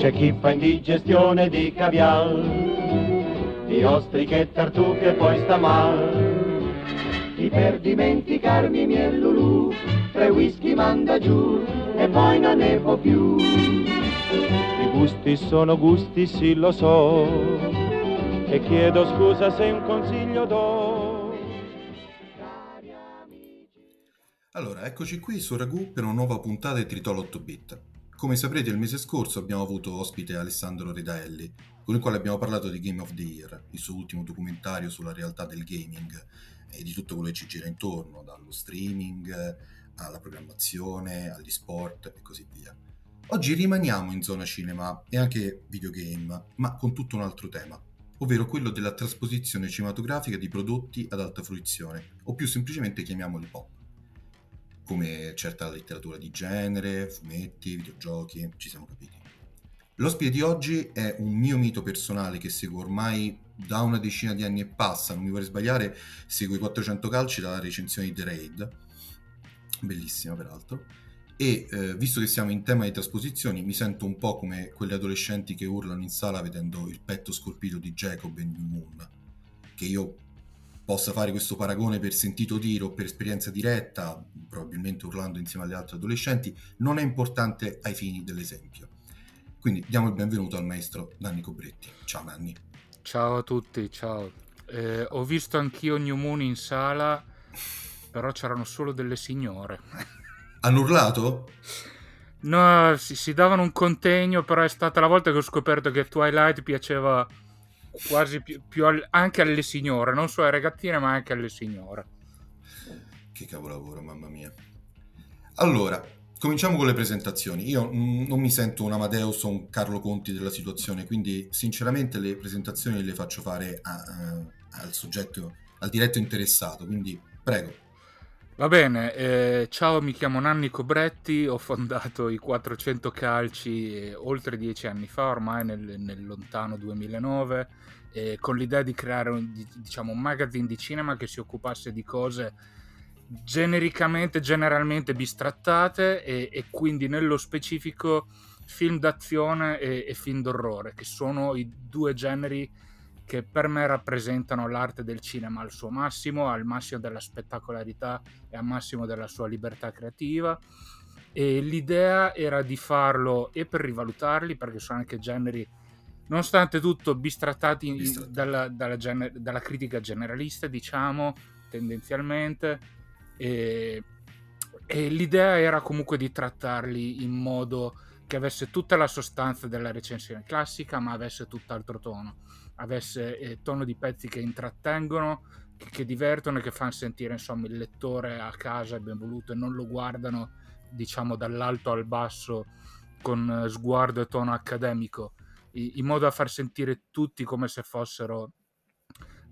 C'è chi fa indigestione di caviar, di ostriche e tartufe poi sta mal. Chi per dimenticarmi miei lulù, tre whisky manda giù e poi non ne può più. I gusti sono gusti, sì lo so, e chiedo scusa se un consiglio do. Allora, eccoci qui su Ragù per una nuova puntata di Tritolo 8 bit. Come saprete il mese scorso abbiamo avuto ospite Alessandro Redaelli, con il quale abbiamo parlato di Game of the Year, il suo ultimo documentario sulla realtà del gaming e di tutto quello che ci gira intorno, dallo streaming alla programmazione, agli sport e così via. Oggi rimaniamo in zona cinema e anche videogame, ma con tutto un altro tema, ovvero quello della trasposizione cinematografica di prodotti ad alta fruizione, o più semplicemente chiamiamoli pop come certa letteratura di genere, fumetti, videogiochi, ci siamo capiti. L'ospite di oggi è un mio mito personale che seguo ormai da una decina di anni e passa, non mi vorrei sbagliare, seguo i 400 calci dalla recensione di The Raid, bellissima peraltro, e eh, visto che siamo in tema di trasposizioni mi sento un po' come quelle adolescenti che urlano in sala vedendo il petto scolpito di Jacob in New Moon, che io possa fare questo paragone per sentito dire o per esperienza diretta, probabilmente urlando insieme agli altri adolescenti, non è importante ai fini dell'esempio. Quindi diamo il benvenuto al maestro Nanni Cobretti. Ciao Nanni. Ciao a tutti, ciao. Eh, ho visto anch'io New Moon in sala, però c'erano solo delle signore. Hanno urlato? No, si, si davano un contegno, però è stata la volta che ho scoperto che Twilight piaceva quasi più, più al, anche alle signore, non solo alle ragazzine, ma anche alle signore. Che capolavoro, mamma mia. Allora, cominciamo con le presentazioni. Io mm, non mi sento un Amadeus o un Carlo Conti della situazione, quindi sinceramente le presentazioni le faccio fare a, a, al soggetto, al diretto interessato, quindi prego. Va bene, eh, ciao, mi chiamo Nanni Cobretti, ho fondato i 400 Calci eh, oltre dieci anni fa, ormai nel, nel lontano 2009, eh, con l'idea di creare un, diciamo, un magazine di cinema che si occupasse di cose genericamente, generalmente bistrattate e, e quindi nello specifico film d'azione e, e film d'orrore, che sono i due generi che per me rappresentano l'arte del cinema al suo massimo, al massimo della spettacolarità e al massimo della sua libertà creativa. E l'idea era di farlo e per rivalutarli, perché sono anche generi, nonostante tutto, bistrattati Bistrattato. dalla, dalla, gener- dalla, critica generalista, diciamo, tendenzialmente. E, e l'idea era comunque di trattarli in modo che avesse tutta la sostanza della recensione classica, ma avesse tutt'altro tono avesse eh, tono di pezzi che intrattengono, che, che, divertono e che fanno sentire insomma il lettore a casa e ben voluto e non lo guardano diciamo dall'alto al basso con sguardo e tono accademico, in modo da far sentire tutti come se fossero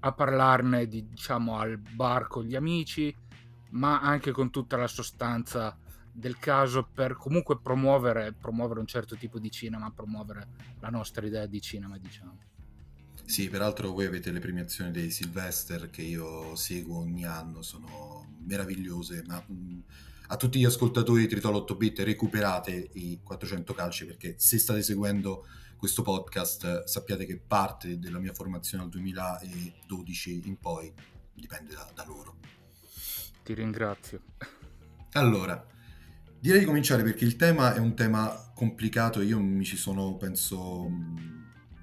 a parlarne di, diciamo al bar con gli amici, ma anche con tutta la sostanza del caso per comunque promuovere, promuovere un certo tipo di cinema, promuovere la nostra idea di cinema, diciamo. Sì, peraltro voi avete le premiazioni dei Sylvester che io seguo ogni anno, sono meravigliose, ma a tutti gli ascoltatori di Tritolo 8 bit recuperate i 400 calci perché se state seguendo questo podcast sappiate che parte della mia formazione al 2012 in poi dipende da, da loro. Ti ringrazio. Allora, direi di cominciare perché il tema è un tema complicato, io mi ci sono, penso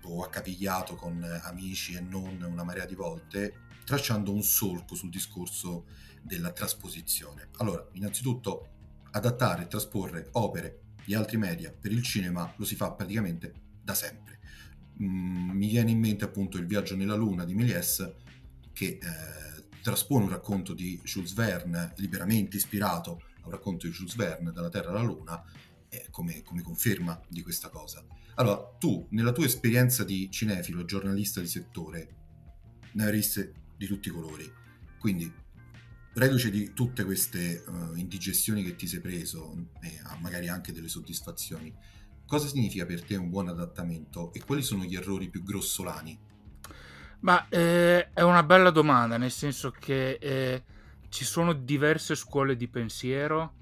o accapigliato con amici e non una marea di volte, tracciando un solco sul discorso della trasposizione. Allora, innanzitutto, adattare e trasporre opere di altri media per il cinema lo si fa praticamente da sempre. Mm, mi viene in mente appunto Il viaggio nella luna di Méliès che eh, traspone un racconto di Jules Verne liberamente ispirato a un racconto di Jules Verne dalla Terra alla Luna eh, come, come conferma di questa cosa. Allora, tu, nella tua esperienza di cinefilo, giornalista di settore, ne hai viste di tutti i colori. Quindi, reduce di tutte queste uh, indigestioni che ti sei preso e magari anche delle soddisfazioni, cosa significa per te un buon adattamento e quali sono gli errori più grossolani? Ma eh, è una bella domanda, nel senso che eh, ci sono diverse scuole di pensiero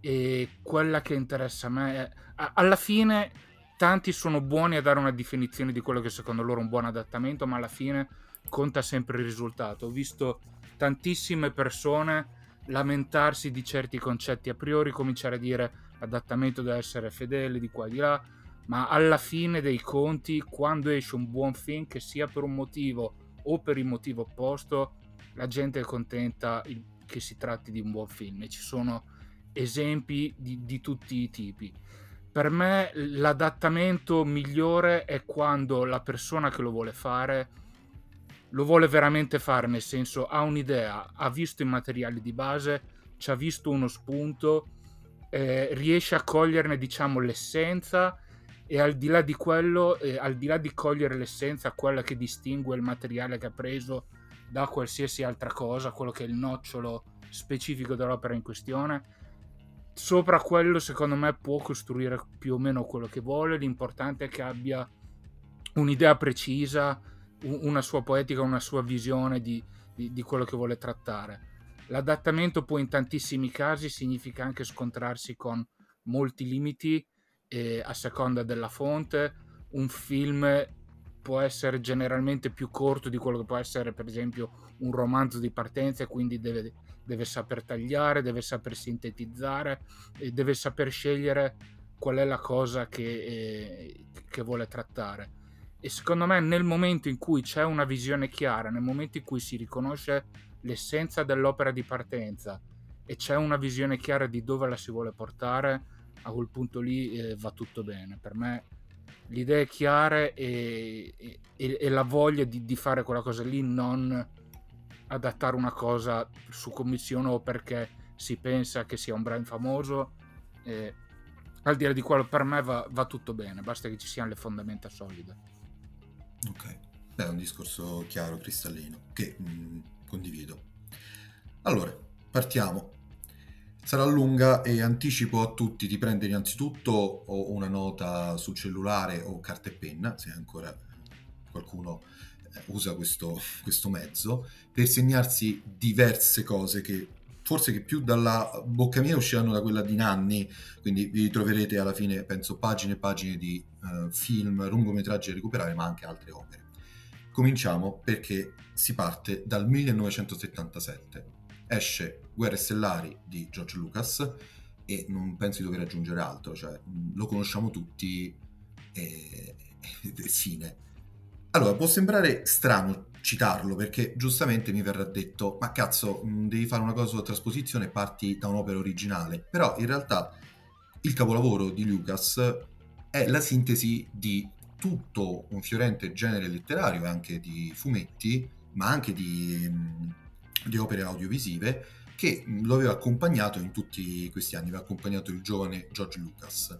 e quella che interessa a me è, alla fine tanti sono buoni a dare una definizione di quello che secondo loro è un buon adattamento, ma alla fine conta sempre il risultato. Ho visto tantissime persone lamentarsi di certi concetti a priori, cominciare a dire l'adattamento deve essere fedele di qua e di là, ma alla fine dei conti, quando esce un buon film, che sia per un motivo o per il motivo opposto, la gente è contenta che si tratti di un buon film e ci sono esempi di, di tutti i tipi. Per me l'adattamento migliore è quando la persona che lo vuole fare lo vuole veramente fare, nel senso ha un'idea, ha visto i materiali di base, ci ha visto uno spunto, eh, riesce a coglierne diciamo l'essenza e al di là di quello, eh, al di là di cogliere l'essenza, quella che distingue il materiale che ha preso da qualsiasi altra cosa, quello che è il nocciolo specifico dell'opera in questione, sopra quello secondo me può costruire più o meno quello che vuole, l'importante è che abbia un'idea precisa, una sua poetica, una sua visione di, di, di, quello che vuole trattare. L'adattamento poi in tantissimi casi significa anche scontrarsi con molti limiti eh, a seconda della fonte. Un film può essere generalmente più corto di quello che può essere per esempio un romanzo di partenza e quindi deve, deve saper tagliare, deve saper sintetizzare deve saper scegliere qual è la cosa che, eh, che vuole trattare e secondo me nel momento in cui c'è una visione chiara, nel momento in cui si riconosce l'essenza dell'opera di partenza e c'è una visione chiara di dove la si vuole portare, a quel punto lì eh, va tutto bene. Per me l'idea è chiara e, e, e la voglia di, di, fare quella cosa lì, non adattare una cosa su commissione o perché si pensa che sia un brand famoso. Eh, al di là di quello, per me va, va tutto bene, basta che ci siano le fondamenta solide. Ok, è un discorso chiaro, cristallino, che mh, mm, condivido. Allora, partiamo. Sarà lunga e anticipo a tutti di prendere innanzitutto una nota sul cellulare o carta e penna, se ancora qualcuno eh, usa questo, questo mezzo, per segnarsi diverse cose che forse che più dalla bocca mia usciranno da quella di Nanni, quindi vi troverete alla fine, penso, pagine e pagine di uh, film, lungometraggi da recuperare, ma anche altre opere. Cominciamo perché si parte dal 1977. Esce Guerre Stellari di George Lucas e non penso di dover aggiungere altro, cioè lo conosciamo tutti e, e fine. Allora, può sembrare strano citarlo perché giustamente mi verrà detto ma cazzo devi fare una cosa sulla trasposizione e parti da un'opera originale però in realtà il capolavoro di Lucas è la sintesi di tutto un fiorente genere letterario anche di fumetti ma anche di, di opere audiovisive che lo aveva accompagnato in tutti questi anni, aveva accompagnato il giovane George Lucas,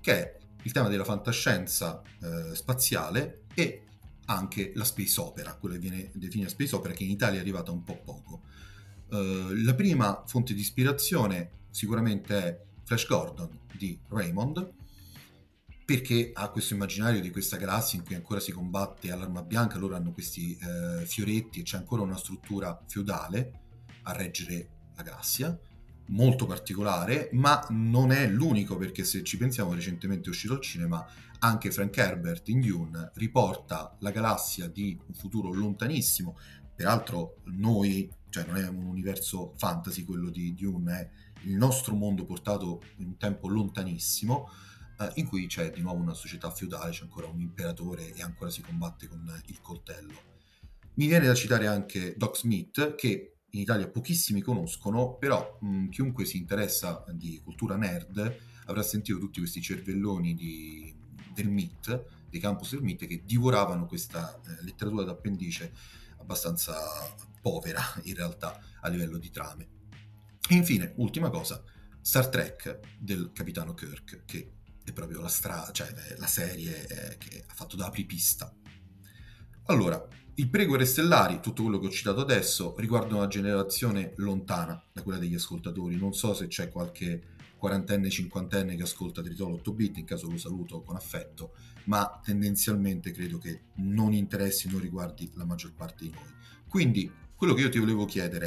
che è il tema della fantascienza eh, spaziale e anche la space opera, quella che viene definita space opera, che in Italia è arrivata un po' poco. Uh, la prima fonte di ispirazione sicuramente è Flash Gordon di Raymond, perché ha questo immaginario di questa galassia in cui ancora si combatte all'arma bianca, loro hanno questi eh, fioretti e c'è ancora una struttura feudale a reggere la galassia, molto particolare, ma non è l'unico perché se ci pensiamo recentemente è uscito al cinema anche Frank Herbert in Dune riporta la galassia di un futuro lontanissimo, peraltro noi, cioè non è un universo fantasy quello di Dune, è il nostro mondo portato in un tempo lontanissimo, eh, in cui c'è di nuovo una società feudale, c'è ancora un imperatore e ancora si combatte con il coltello. Mi viene da citare anche Doc Smith, che in Italia pochissimi conoscono, però mh, chiunque si interessa di cultura nerd avrà sentito tutti questi cervelloni di del MIT, dei campus del MIT, che divoravano questa eh, letteratura d'appendice abbastanza povera in realtà a livello di trame. E infine, ultima cosa, Star Trek del capitano Kirk, che è proprio la, stra- cioè, la serie eh, che ha fatto da apripista. Allora, i preguerre stellari, tutto quello che ho citato adesso, riguardano una generazione lontana da quella degli ascoltatori. Non so se c'è qualche quarantenne, cinquantenne che ascolta Tritolo 8 bit, in caso lo saluto con affetto, ma tendenzialmente credo che non interessi, non riguardi la maggior parte di noi. Quindi quello che io ti volevo chiedere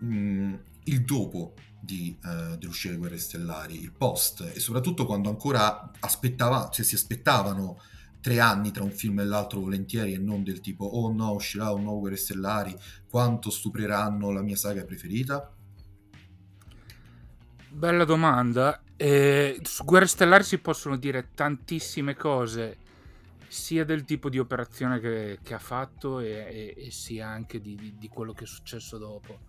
è mh, mm, il dopo di, uh, dell'uscita di Guerre Stellari, il post, e soprattutto quando ancora aspettava, cioè si aspettavano tre anni tra un film e l'altro volentieri e non del tipo oh no uscirà un nuovo Guerre Stellari quanto stupreranno la mia saga preferita Bella domanda. Eh, su Guerre Stellari si possono dire tantissime cose, sia del tipo di operazione che, che ha fatto e, e, e sia anche di, di, di, quello che è successo dopo.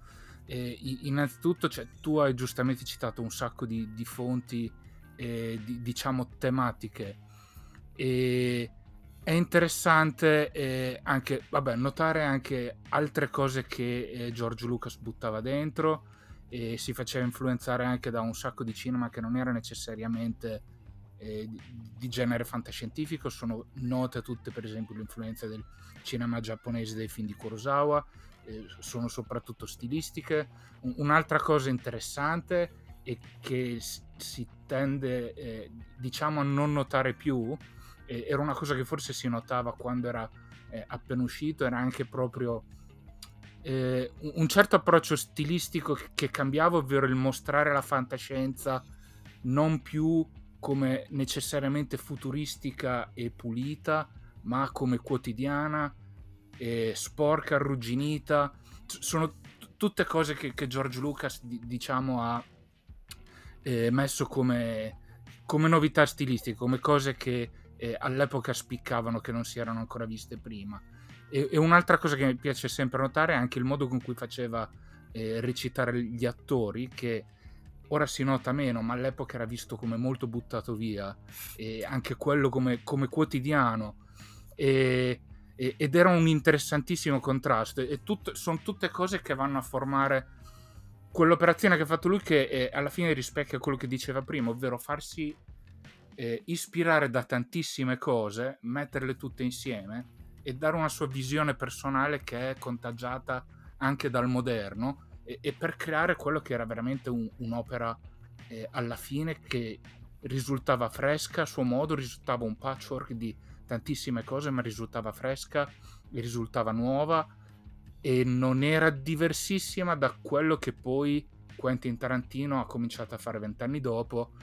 Eh, innanzitutto, cioè, tu hai giustamente citato un sacco di, di fonti, eh, diciamo, tematiche. E è interessante eh, anche, vabbè, notare anche altre cose che eh, George Lucas buttava dentro e si faceva influenzare anche da un sacco di cinema che non era necessariamente eh, di, di, genere fantascientifico, sono note tutte per esempio le influenze del cinema giapponese dei film di Kurosawa, sono soprattutto stilistiche. Un, un'altra cosa interessante è che si tende eh, diciamo a non notare più, era una cosa che forse si notava quando era eh, appena uscito, era anche proprio eh, un certo approccio stilistico che cambiava, ovvero il mostrare la fantascienza non più come necessariamente futuristica e pulita, ma come quotidiana, eh, sporca, arrugginita. Sono t- tutte cose che, che, George Lucas, d- diciamo, ha eh, messo come, come, novità stilistiche, come cose che eh, all'epoca spiccavano, che non si erano ancora viste prima. E, e, un'altra cosa che mi piace sempre notare è anche il modo con cui faceva eh, recitare gli attori, che ora si nota meno, ma all'epoca era visto come molto buttato via, e anche quello come, come quotidiano. E, e, ed era un interessantissimo contrasto. E tut, sono tutte cose che vanno a formare quell'operazione che ha fatto lui, che eh, alla fine rispecchia quello che diceva prima, ovvero farsi eh, ispirare da tantissime cose, metterle tutte insieme e dare una sua visione personale che è contagiata anche dal moderno e, e per creare quello che era veramente un, un'opera eh, alla fine che risultava fresca a suo modo, risultava un patchwork di tantissime cose, ma risultava fresca, risultava nuova e non era diversissima da quello che poi Quentin Tarantino ha cominciato a fare vent'anni dopo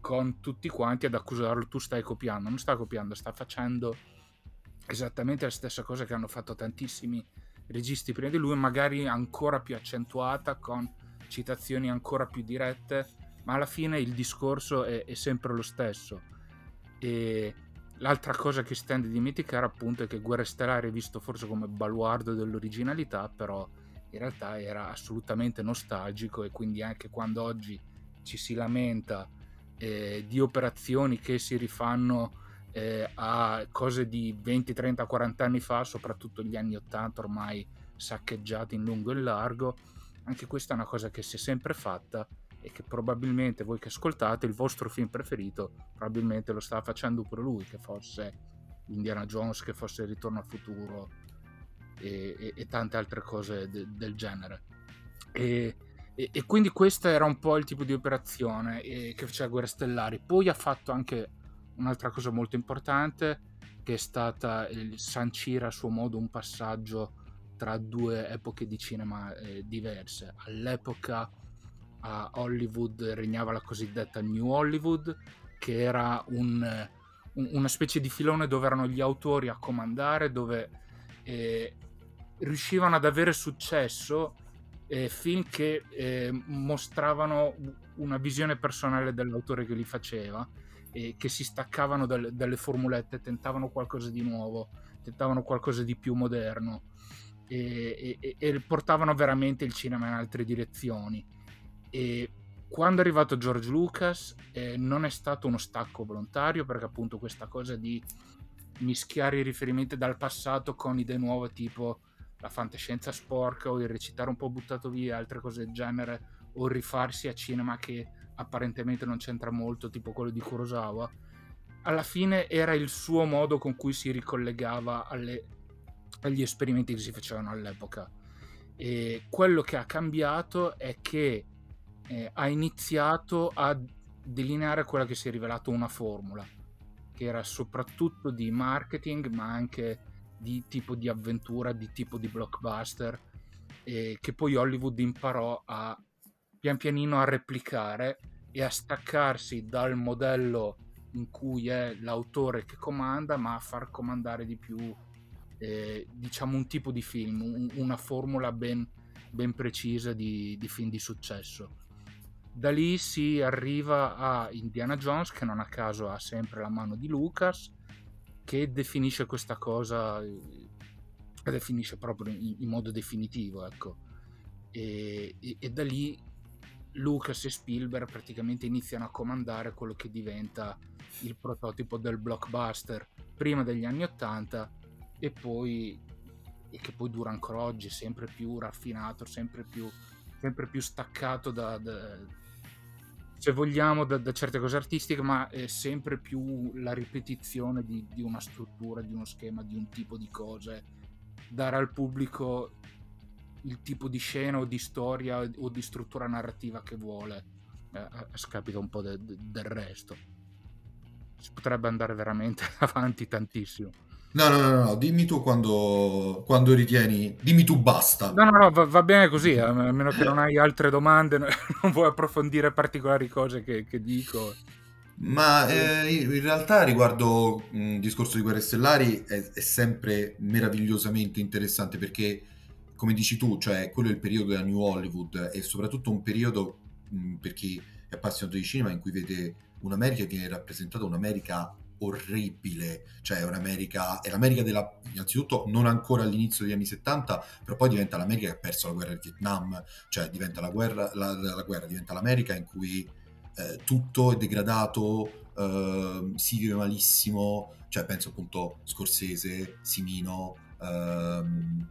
con tutti quanti ad accusarlo tu stai copiando, non sta copiando, sta facendo esattamente la stessa cosa che hanno fatto tantissimi registi prima di lui, magari ancora più accentuata, con citazioni ancora più dirette, ma alla fine il discorso è, è sempre lo stesso. E l'altra cosa che si tende a dimenticare appunto è che Guerre Stellari è visto forse come baluardo dell'originalità, però in realtà era assolutamente nostalgico e quindi anche quando oggi ci si lamenta eh, di operazioni che si rifanno eh, a cose di 20, 30, 40 anni fa, soprattutto gli anni 80 ormai saccheggiati in lungo e in largo. Anche questa è una cosa che si è sempre fatta e che probabilmente voi che ascoltate il vostro film preferito probabilmente lo stava facendo pure lui, che fosse Indiana Jones, che fosse Ritorno al futuro e, e, e tante altre cose de, del genere. E, e, quindi questo era un po' il tipo di operazione che faceva Guerre Stellari. Poi ha fatto anche un'altra cosa molto importante che è stata il sancire a suo modo un passaggio tra due epoche di cinema eh, diverse. All'epoca a Hollywood regnava la cosiddetta New Hollywood, che era un, un, una specie di filone dove erano gli autori a comandare, dove eh, riuscivano ad avere successo eh, film eh, mostravano una visione personale dell'autore che li faceva e che si staccavano dal, dalle formulette, tentavano qualcosa di nuovo, tentavano qualcosa di più moderno e, e, e portavano veramente il cinema in altre direzioni. E quando è arrivato George Lucas eh, non è stato uno stacco volontario perché appunto questa cosa di mischiare i riferimenti dal passato con idee nuove tipo la fantascienza sporca o il recitare un po' buttato via, altre cose del genere o rifarsi a cinema che apparentemente non c'entra molto, tipo quello di Kurosawa, alla fine era il suo modo con cui si ricollegava alle, agli esperimenti che si facevano all'epoca. E quello che ha cambiato è che eh, ha iniziato a delineare quella che si è rivelata una formula, che era soprattutto di marketing, ma anche di tipo di avventura, di tipo di blockbuster, e che poi Hollywood imparò a pian pianino a replicare e a staccarsi dal modello in cui è l'autore che comanda, ma a far comandare di più, eh, diciamo, un tipo di film, un, una formula ben, ben precisa di, di, film di successo. Da lì si arriva a Indiana Jones, che non a caso ha sempre la mano di Lucas, che definisce questa cosa, la eh, definisce proprio in, in modo definitivo, ecco. E, e, e da lì Lucas e Spielberg praticamente iniziano a comandare quello che diventa il prototipo del blockbuster prima degli anni 80 e poi e che poi dura ancora oggi sempre più raffinato sempre più, sempre più staccato da, da se vogliamo da, da, certe cose artistiche ma è sempre più la ripetizione di, di una struttura di uno schema di un tipo di cose. Dare al pubblico il tipo di scena o di storia o di struttura narrativa che vuole eh, a scapito un po' de, de, del resto. Si potrebbe andare veramente avanti tantissimo No, no, no, no, dimmi tu quando, quando ritieni, dimmi tu basta. No, no, no, va, va bene così, a meno che non hai altre domande, non vuoi approfondire particolari cose che, che dico. Ma eh, in realtà riguardo il discorso di Guerre Stellari è, è, sempre meravigliosamente interessante perché come dici tu, cioè quello è il periodo della New Hollywood e soprattutto un periodo mh, per chi è appassionato di cinema in cui vede un'America che viene rappresentata un'America orribile, cioè un'America, è l'America della, innanzitutto non ancora all'inizio degli anni 70, però poi diventa l'America che ha perso la guerra del Vietnam, cioè diventa la guerra, la, la guerra diventa l'America in cui eh, tutto è degradato, eh, si vive malissimo, cioè penso appunto Scorsese, Simino, ehm,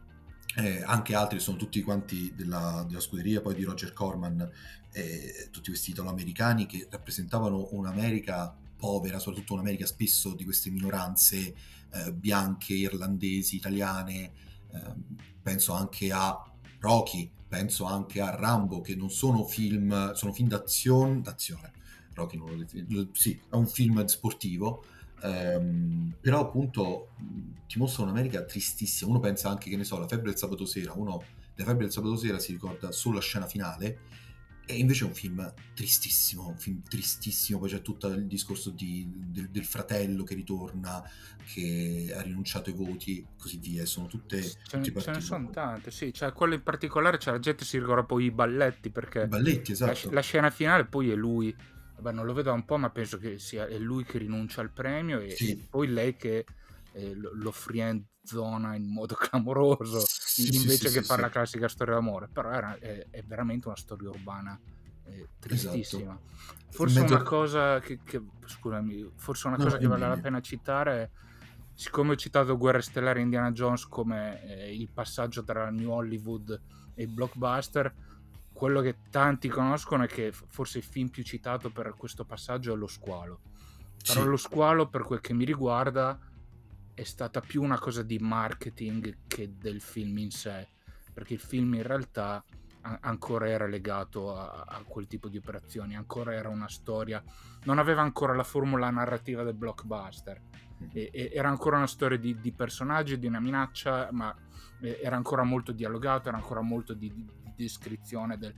eh, anche altri sono tutti quanti della, della, scuderia poi di Roger Corman, eh, tutti questi italo-americani che rappresentavano un'America povera, soprattutto un'America spesso di queste minoranze eh, bianche, irlandesi, italiane, ehm, penso anche a Rocky, penso anche a Rambo, che non sono film, sono film d'azione, d'azione. Rocky non lo definisco, sì, è un film sportivo, Um, però appunto ti mostra un'America tristissima. Uno pensa anche che ne so, la febbre del sabato sera. Uno la febbre del sabato sera si ricorda solo la scena finale. E invece è un film tristissimo, un film tristissimo. Poi c'è tutto il discorso di, del, del, fratello che ritorna, che ha rinunciato ai voti e così via. Sono tutte. Ce, ne, ce ne sono tante, sì. Cioè, quello in particolare, cioè, la gente si ricorda poi i balletti perché. I balletti, esatto. La, la scena finale poi è lui Vabbè, non lo vedo un po', ma penso che sia è lui che rinuncia al premio e, sì. e poi lei che eh, lo friendzona in modo clamoroso sì, invece sì, che fare la classica storia d'amore. Però era, è, è veramente una storia urbana eh, tristissima. Esatto. Forse mezzo... una cosa che, che, scusami, forse una no, cosa che vale la pena citare siccome ho citato Guerre Stellari Indiana Jones come eh, il passaggio tra New Hollywood e il blockbuster quello che tanti conoscono è che forse il film più citato per questo passaggio è Lo Squalo. Però sì. Lo Squalo, per quel che mi riguarda, è stata più una cosa di marketing che del film in sé, perché il film in realtà ancora era legato a, a, quel tipo di operazioni, ancora era una storia, non aveva ancora la formula narrativa del blockbuster, mm. e, e era ancora una storia di, di, personaggi, di una minaccia, ma era ancora molto dialogato, era ancora molto di, di descrizione del,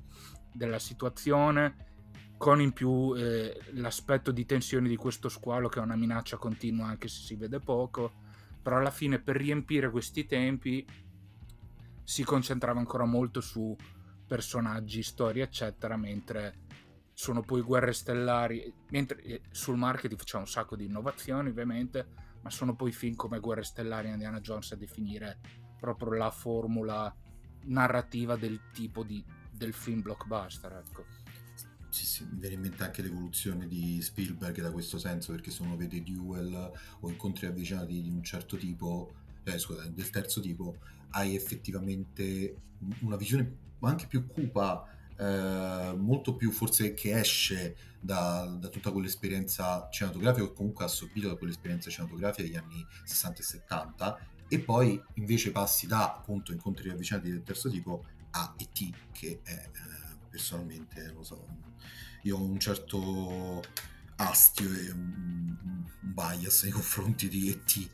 della situazione, con in più eh, l'aspetto di tensione di questo squalo che è una minaccia continua anche se si vede poco, però alla fine per riempire questi tempi si concentrava ancora molto su personaggi, storie, eccetera, mentre sono poi guerre stellari, mentre eh, sul marketing facciamo un sacco di innovazioni ovviamente, ma sono poi film come Guerre Stellari e Indiana Jones a definire proprio la formula narrativa del tipo di, del film blockbuster, ecco. Sì, sì, mi viene in mente anche l'evoluzione di Spielberg da questo senso, perché se uno vede duel o incontri avvicinati di un certo tipo, eh, scusa, del terzo tipo, hai effettivamente una visione anche più cupa, eh, molto più forse che esce da, da, tutta quell'esperienza cinematografica o comunque assorbito da quell'esperienza cinematografica degli anni 60 e 70 e poi invece passi da appunto incontri ravvicinati del terzo tipo a E.T. che è eh, personalmente, lo so, io ho un certo astio e un, un bias nei confronti di E.T.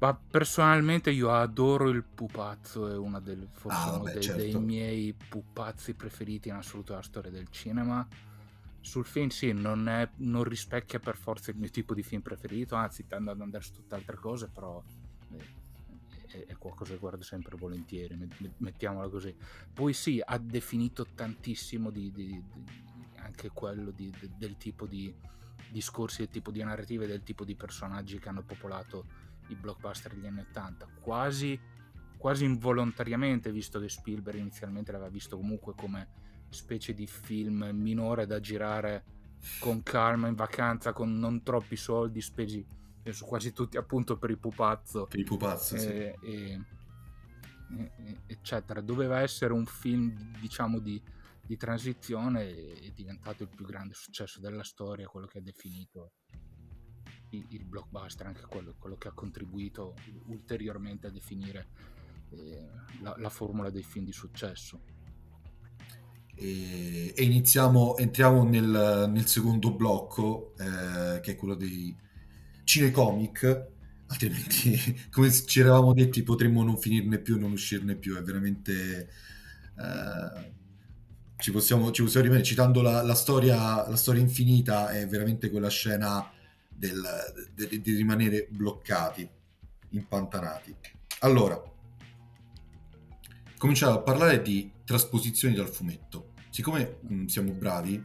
Ma personalmente io adoro il pupazzo, è uno del, forse Ah, uno vabbè, dei, dei certo. miei pupazzi preferiti in assoluto della storia del cinema. Sul film sì, non, è- non rispecchia per forza il mio tipo di film preferito, anzi tende ad andare su tutt'altre cose, però eh, è, qualcosa che guardo sempre volentieri, met- met- mettiamola così. Poi sì, ha definito tantissimo di, di- di- anche quello del tipo di discorsi, del tipo di narrative, del tipo di personaggi che hanno popolato i blockbuster degli anni 80, quasi, quasi involontariamente, visto che Spielberg inizialmente l'aveva visto comunque come specie di film minore da girare con calma in vacanza, con non troppi soldi spesi, penso quasi tutti appunto per il pupazzo Per i pupazzi, sì. e- e- e- e- eccetera. Doveva essere un film, diciamo, di, di transizione e è diventato il più grande successo della storia, quello che ha definito il, il blockbuster, anche quello, quello che ha contribuito ulteriormente a definire eh, la, la formula dei film di successo. E, e iniziamo, entriamo nel, nel secondo blocco, eh, che è quello dei cinecomic, altrimenti, come ci eravamo detti, potremmo non finirne più, non uscirne più, è veramente... eh, ci possiamo, ci possiamo rimanere, citando la, la storia, la storia infinita, è veramente quella scena del, de- di rimanere bloccati, impantanati. Allora, cominciamo a parlare di trasposizioni dal fumetto. Siccome mh, siamo bravi,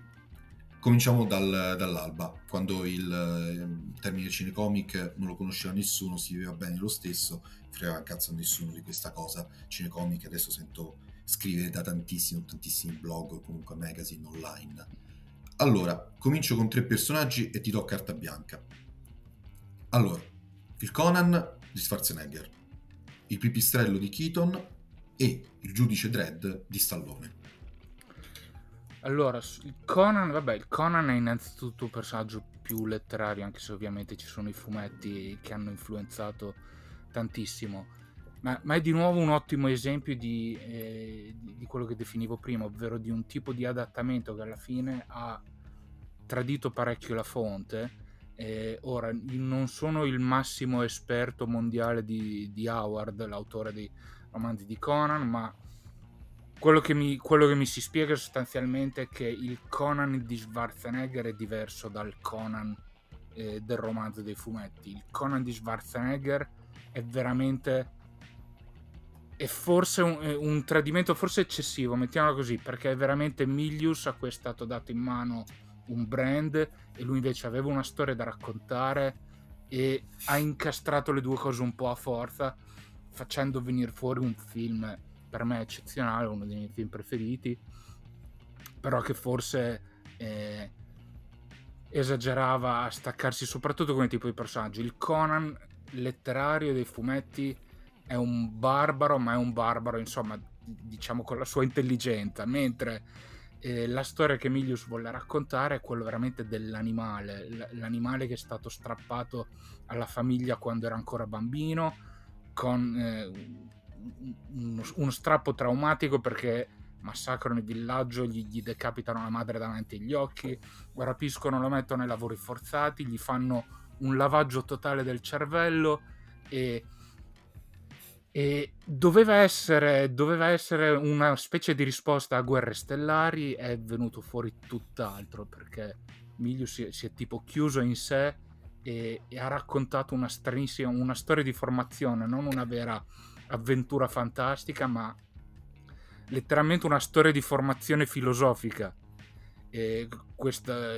cominciamo dal- dall'alba, quando il ehm, termine cinecomic non lo conosceva nessuno, si viveva bene lo stesso, frega un cazzo a nessuno di questa cosa. Cinecomic adesso sento scrivere da tantissimi, tantissimi blog o comunque magazine online. Allora, comincio con tre personaggi e ti do carta bianca. Allora, il Conan di Schwarzenegger, il pipistrello di Keaton e il giudice Dredd di Stallone. Allora, il Conan, vabbè, il Conan è innanzitutto un personaggio più letterario, anche se ovviamente ci sono i fumetti che hanno influenzato tantissimo. Ma, ma è di nuovo un ottimo esempio di, eh, di- quello che definivo prima, ovvero di un tipo di adattamento che alla fine ha tradito parecchio la fonte. Eh, ora, non sono il massimo esperto mondiale di, di Howard, l'autore dei romanzi di Conan, ma quello che, mi, quello che mi si spiega sostanzialmente è che il Conan di Schwarzenegger è diverso dal Conan eh, del romanzo dei fumetti. Il Conan di Schwarzenegger è veramente. È forse un, un tradimento, forse eccessivo, mettiamola così, perché è veramente Milius a cui è stato dato in mano un brand e lui invece aveva una storia da raccontare e ha incastrato le due cose un po' a forza, facendo venire fuori un film per me eccezionale, uno dei miei film preferiti, però che forse eh, esagerava a staccarsi soprattutto come tipo di personaggio. Il Conan letterario dei fumetti è un barbaro, ma è un barbaro, insomma, diciamo con la sua intelligenza, mentre eh, la storia che Milius volle raccontare è quello veramente dell'animale, l- l'animale che è stato strappato alla famiglia quando era ancora bambino, con eh, uno, uno strappo traumatico perché massacrano il villaggio, gli, gli decapitano la madre davanti agli occhi, rapiscono, lo mettono ai lavori forzati, gli fanno un lavaggio totale del cervello e, e doveva, essere, doveva essere una specie di risposta a guerre stellari, è venuto fuori tutt'altro perché Milius si, si è tipo chiuso in sé e, e ha raccontato una stranissima, una storia di formazione, non una vera avventura fantastica, ma letteralmente una storia di formazione filosofica. Questa-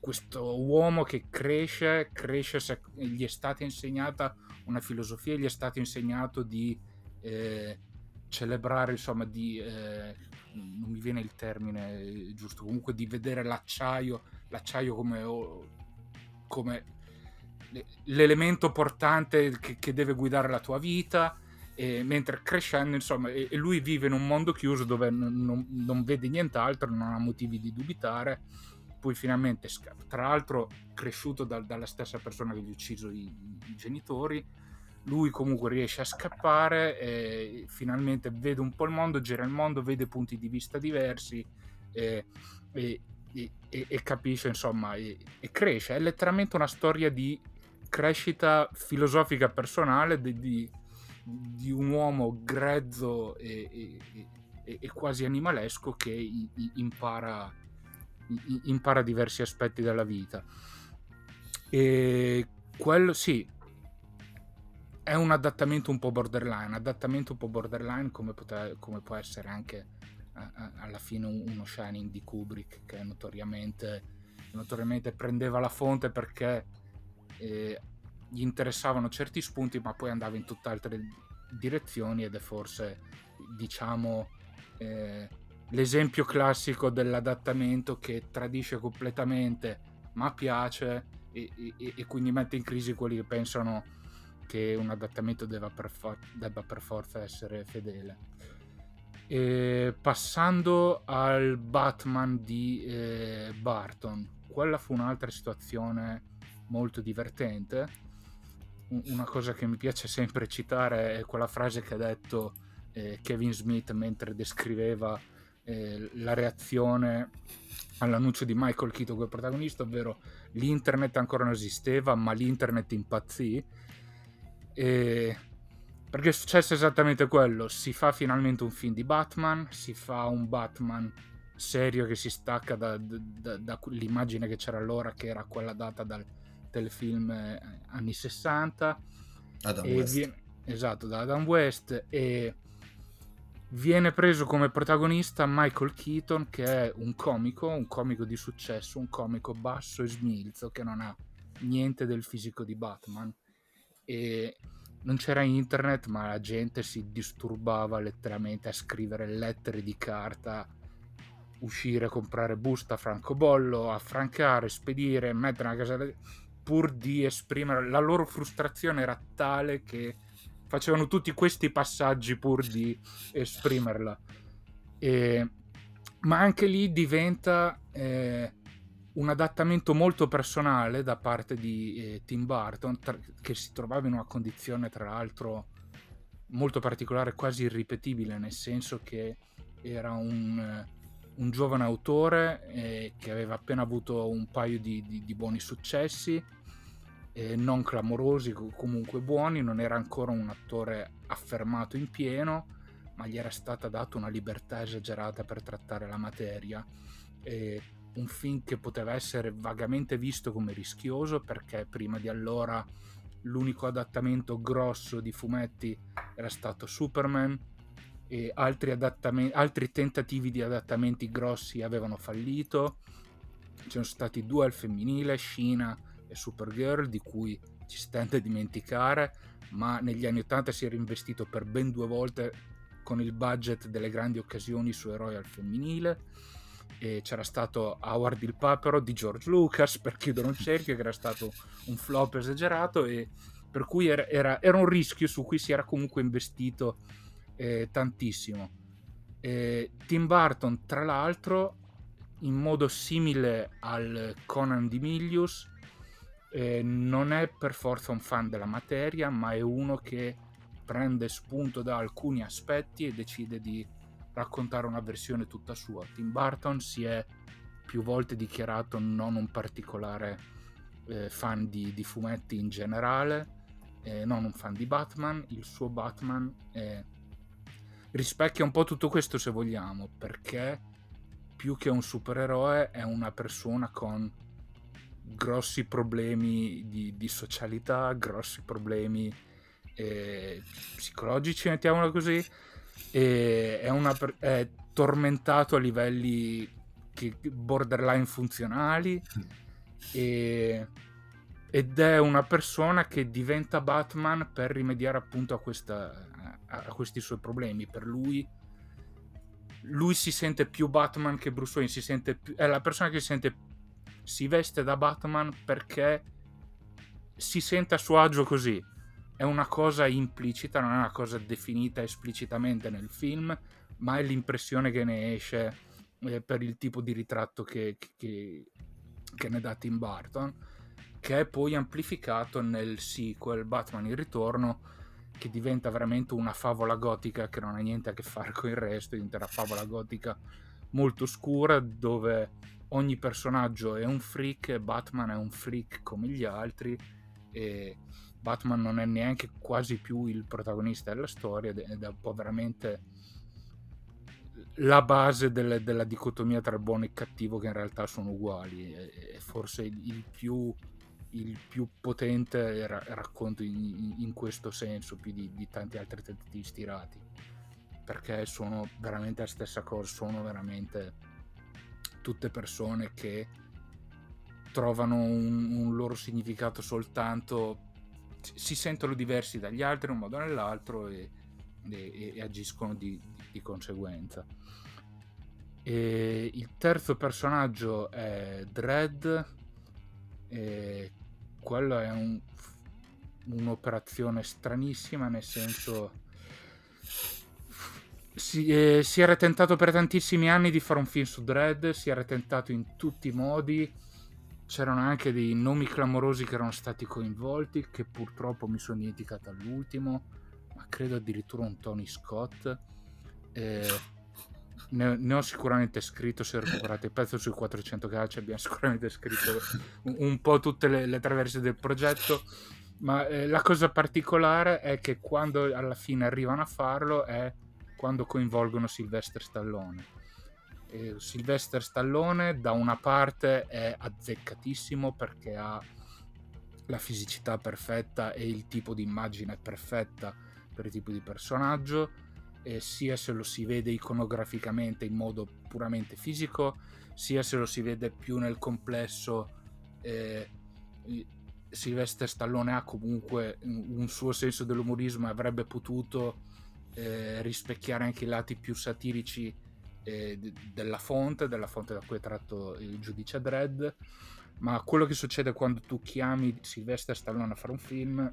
questo uomo che cresce, cresce gli è stata insegnata una filosofia, gli è stato insegnato di eh, celebrare, insomma, di eh, non mi viene il termine giusto, comunque di vedere l'acciaio, l'acciaio come, come le- l'elemento portante che, che deve guidare la tua vita. E mentre crescendo, insomma, e, e lui vive in un mondo chiuso dove non, non- non vede nient'altro, non ha motivi di dubitare. Poi finalmente. Tra l'altro, cresciuto dal- dalla stessa persona che gli ha ucciso i, i genitori, lui comunque riesce a scappare e finalmente vede un po' il mondo, gira il mondo, vede punti di vista diversi e, e- e- capisce, insomma, e cresce. È letteralmente una storia di crescita filosofica personale di, di, di un uomo grezzo e, e, e quasi animalesco che impara, impara diversi aspetti della vita. E quello sì, è un adattamento un po' borderline, adattamento un po' borderline come, poter, come può essere anche alla fine uno Shining di Kubrick che notoriamente, notoriamente prendeva la fonte perché eh, gli interessavano certi spunti ma poi andava in tutt'altre direzioni ed è forse diciamo eh, l'esempio classico dell'adattamento che tradisce completamente ma piace e, e, e, quindi mette in crisi quelli che pensano che un adattamento debba per, for- debba per forza essere fedele. E passando al Batman di eh, Barton, quella fu un'altra situazione molto divertente. Una cosa che mi piace sempre citare è quella frase che ha detto eh, Kevin Smith mentre descriveva eh, la reazione all'annuncio di Michael Keaton come protagonista, ovvero l'internet ancora non esisteva, ma l'internet impazzì. E... Perché è successo esattamente quello, si fa finalmente un film di Batman, si fa un Batman serio che si stacca dall'immagine da, da, che c'era allora, che era quella data dal telefilm eh, anni 60. Adam West. Viene, esatto, da Adam West e viene preso come protagonista Michael Keaton che è un comico, un comico di successo, un comico basso e smilzo che non ha niente del fisico di Batman e non c'era internet ma la gente si disturbava letteralmente a scrivere lettere di carta uscire, comprare busta a francobollo, affrancare, spedire, mettere una casa pur di esprimere la loro frustrazione era tale che facevano tutti questi passaggi pur di esprimerla. E, ma anche lì diventa eh, un adattamento molto personale da parte di eh, Tim Burton, tra- che si trovava in una condizione tra l'altro molto particolare, quasi irripetibile, nel senso che era un, un giovane autore eh, che aveva appena avuto un paio di, di, di buoni successi eh, non clamorosi, comunque buoni, non era ancora un attore affermato in pieno, ma gli era stata data una libertà esagerata per trattare la materia. E un film che poteva essere vagamente visto come rischioso perché prima di allora l'unico adattamento grosso di fumetti era stato Superman e altri, altri tentativi di adattamenti grossi avevano fallito. Ci sono stati due al femminile, Shina e Supergirl di cui ci si tende a dimenticare, ma negli anni 80 si era investito per ben due volte con il budget delle grandi occasioni su eroi al femminile e c'era stato Howard il Papero di George Lucas per chiudere un cerchio che era stato un flop esagerato e per cui era, era, era un rischio su cui si era comunque investito eh, tantissimo. E Tim Burton tra l'altro in modo simile al Conan di Milius eh, non è per forza un fan della materia, ma è uno che prende spunto da alcuni aspetti e decide di raccontare una versione tutta sua. Tim Burton si è più volte dichiarato non un particolare eh, fan di, di, fumetti in generale, eh, non un fan di Batman, il suo Batman rispecchia un po' tutto questo se vogliamo, perché più che un supereroe è una persona con grossi problemi di, di socialità, grossi problemi eh, psicologici, mettiamolo così, e è, una, è tormentato a livelli che, borderline funzionali e, ed è una persona che diventa Batman per rimediare appunto a, questa, a, a questi suoi problemi. Per lui lui si sente più Batman che Bruce Wayne, si sente più, è la persona che si sente si veste da Batman perché si sente a suo agio così. È una cosa implicita, non è una cosa definita esplicitamente nel film, ma è l'impressione che ne esce eh, per il tipo di ritratto che, che, che ne dà Tim Burton, che è poi amplificato nel sequel Batman il ritorno, che diventa veramente una favola gotica che non ha niente a che fare con il resto, diventa una favola gotica molto scura dove ogni personaggio è un freak, Batman è un freak come gli altri e Batman non è neanche quasi più il protagonista della storia ed è un po' veramente la base del, della dicotomia tra buono e cattivo che in realtà sono uguali. E, forse il più, il più potente ra- racconto in, in, questo senso più di, di tanti altri tentativi stirati. Perché sono veramente la stessa cosa sono veramente tutte persone che trovano un, un loro significato soltanto si sentono diversi dagli altri in un modo o nell'altro e, e, e agiscono di, di conseguenza. E il terzo personaggio è Dread, e quello è un, un'operazione stranissima, nel senso si, eh, si, era tentato per tantissimi anni di fare un film su Dread, si era tentato in tutti i modi, c'erano anche dei nomi clamorosi che erano stati coinvolti, che purtroppo mi sono dimenticato all'ultimo, ma credo addirittura un Tony Scott. Eh, ne, ne, ho sicuramente scritto, se recuperate il pezzo sui 400 calci abbiamo sicuramente scritto un, un po' tutte le, le traverse del progetto, ma eh, la cosa particolare è che quando alla fine arrivano a farlo è quando coinvolgono Sylvester Stallone. E Sylvester Stallone da una parte è azzeccatissimo perché ha la fisicità perfetta e il tipo di immagine perfetta per il tipo di personaggio eh, sia se lo si vede iconograficamente in modo puramente fisico, sia se lo si vede più nel complesso. Eh, Sylvester Stallone ha comunque un suo senso dell'umorismo e avrebbe potuto eh, rispecchiare anche i lati più satirici eh, d- della fonte, della fonte da cui è tratto il giudice Dredd. Ma quello che succede quando tu chiami Sylvester Stallone a fare un film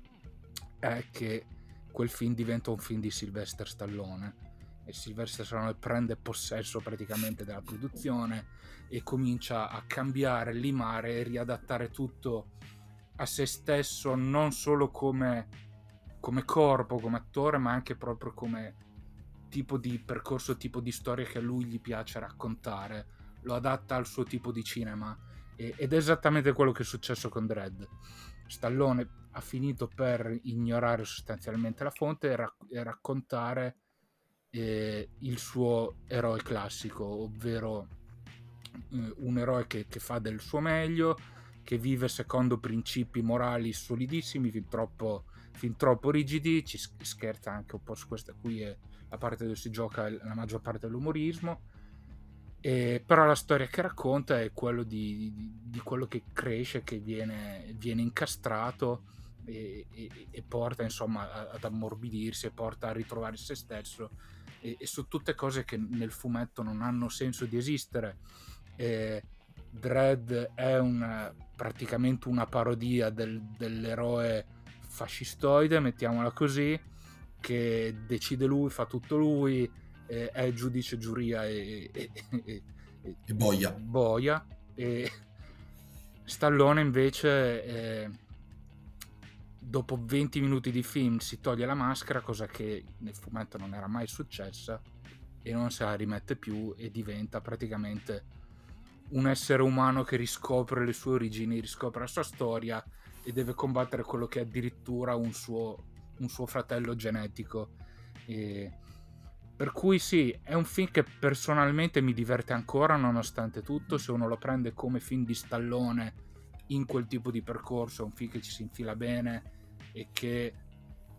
è che quel film diventa un film di Sylvester Stallone e Sylvester Stallone prende possesso praticamente della produzione e comincia a cambiare, limare e riadattare tutto a se stesso non solo come, come corpo, come attore, ma anche proprio come tipo di percorso, tipo di storia che a lui gli piace raccontare. Lo adatta al suo tipo di cinema ed è esattamente quello che è successo con Dredd. Stallone ha finito per ignorare sostanzialmente la fonte e, rac- e raccontare eh, il suo eroe classico, ovvero eh, un eroe che, che, fa del suo meglio, che vive secondo principi morali solidissimi, fin troppo, fin troppo rigidi, ci scherza anche un po' su questa qui, è la parte dove si gioca la maggior parte dell'umorismo. E, però la storia che racconta è quello di, di, di quello che cresce, che viene, viene incastrato e, e, e porta insomma ad ammorbidirsi e porta a ritrovare se stesso e, e, su tutte cose che nel fumetto non hanno senso di esistere. E Dredd è una, praticamente una parodia del, dell'eroe fascistoide, mettiamola così, che decide lui, fa tutto lui, è giudice, giuria e, e, e boia. boia. E Stallone invece è, dopo 20 minuti di film si toglie la maschera, cosa che nel fumetto non era mai successa, e non se la rimette più e diventa praticamente un essere umano che riscopre le sue origini, riscopre la sua storia e deve combattere quello che è addirittura un suo, un suo fratello genetico. E per cui sì, è un film che personalmente mi diverte ancora nonostante tutto, se uno lo prende come film di stallone in quel tipo di percorso, è un film che ci si infila bene e che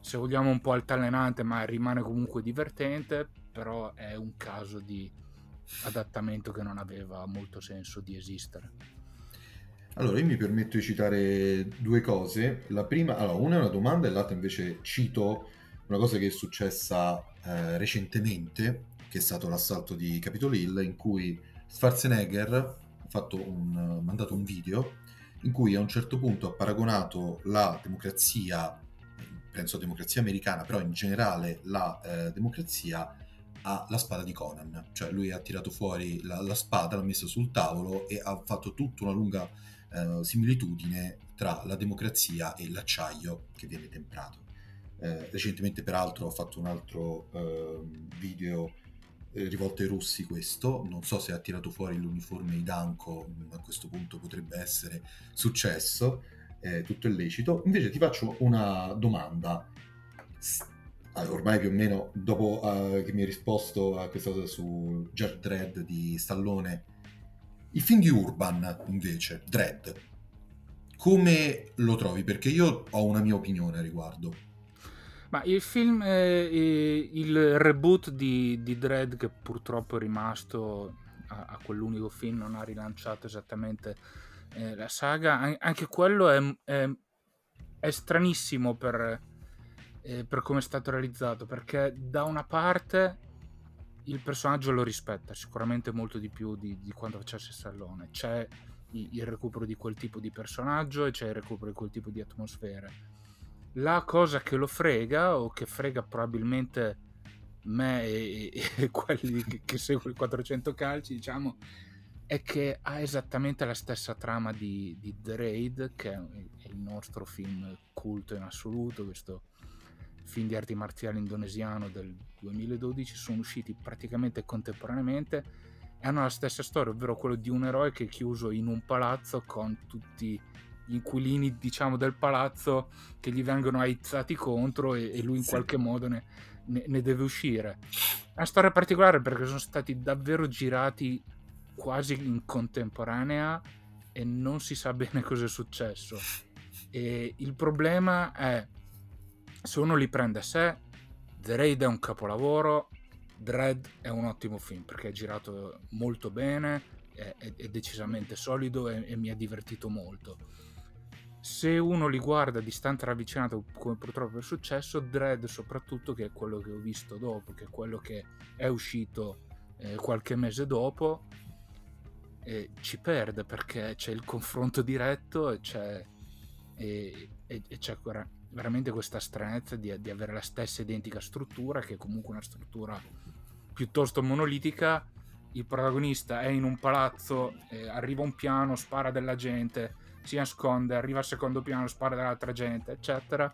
se vogliamo un po' altalenante ma rimane comunque divertente, però è un caso di adattamento che non aveva molto senso di esistere. Allora, io mi permetto di citare due cose. La prima, allora, una è una domanda e l'altra invece cito una cosa che è successa eh, recentemente, che è stato l'assalto di Capitol Hill, in cui Schwarzenegger ha un, mandato un video in cui a un certo punto ha paragonato la democrazia, penso democrazia americana, però in generale la eh, democrazia alla spada di Conan. Cioè lui ha tirato fuori la, la, spada, l'ha messa sul tavolo e ha fatto tutta una lunga eh, similitudine tra la democrazia e l'acciaio che viene temprato. Eh, recentemente peraltro ho fatto un altro ehm, video eh, rivolto ai russi questo, non so se ha tirato fuori l'uniforme Idanco, a questo punto potrebbe essere successo, è tutto illecito. Invece ti faccio una domanda. ormai più o meno dopo uh, che mi hai risposto a questa cosa su Judge Dredd di Stallone, il film di Urban invece, Dredd, come lo trovi? Perché io ho una mia opinione a riguardo. Ma il film, eh, il reboot di, di Dredd che purtroppo è rimasto a, a, quell'unico film, non ha rilanciato esattamente eh, la saga, anche quello è, è, è stranissimo per, eh, per come è stato realizzato, perché da una parte il personaggio lo rispetta sicuramente molto di più di, di quanto facesse Stallone, c'è il recupero di quel tipo di personaggio e c'è il recupero di quel tipo di atmosfere. La cosa che lo frega o che frega probabilmente me e, e, e quelli che, che seguono i 400 calci diciamo è che ha esattamente la stessa trama di, di The Raid che è il nostro film culto in assoluto questo film di arti marziali indonesiano del 2012 sono usciti praticamente contemporaneamente e hanno la stessa storia ovvero quello di un eroe che è chiuso in un palazzo con tutti gli inquilini diciamo del palazzo che gli vengono aizzati contro e, e lui in sì. qualche modo ne, ne, ne, deve uscire è una storia particolare perché sono stati davvero girati quasi in contemporanea e non si sa bene cosa è successo e il problema è se uno li prende a sé The Raid è un capolavoro Dread è un ottimo film perché è girato molto bene è, è, decisamente solido e, e mi ha divertito molto. Se uno li guarda distante ravvicinato come purtroppo è successo Dread soprattutto che è quello che ho visto dopo che è quello che è uscito eh, qualche mese dopo eh, ci perde perché c'è il confronto diretto e c'è, e, e, e c'è veramente questa stranezza di, di, avere la stessa identica struttura che è comunque una struttura piuttosto monolitica il protagonista è in un palazzo eh, arriva un piano spara della gente si nasconde, arriva al secondo piano, spara dall'altra gente, eccetera.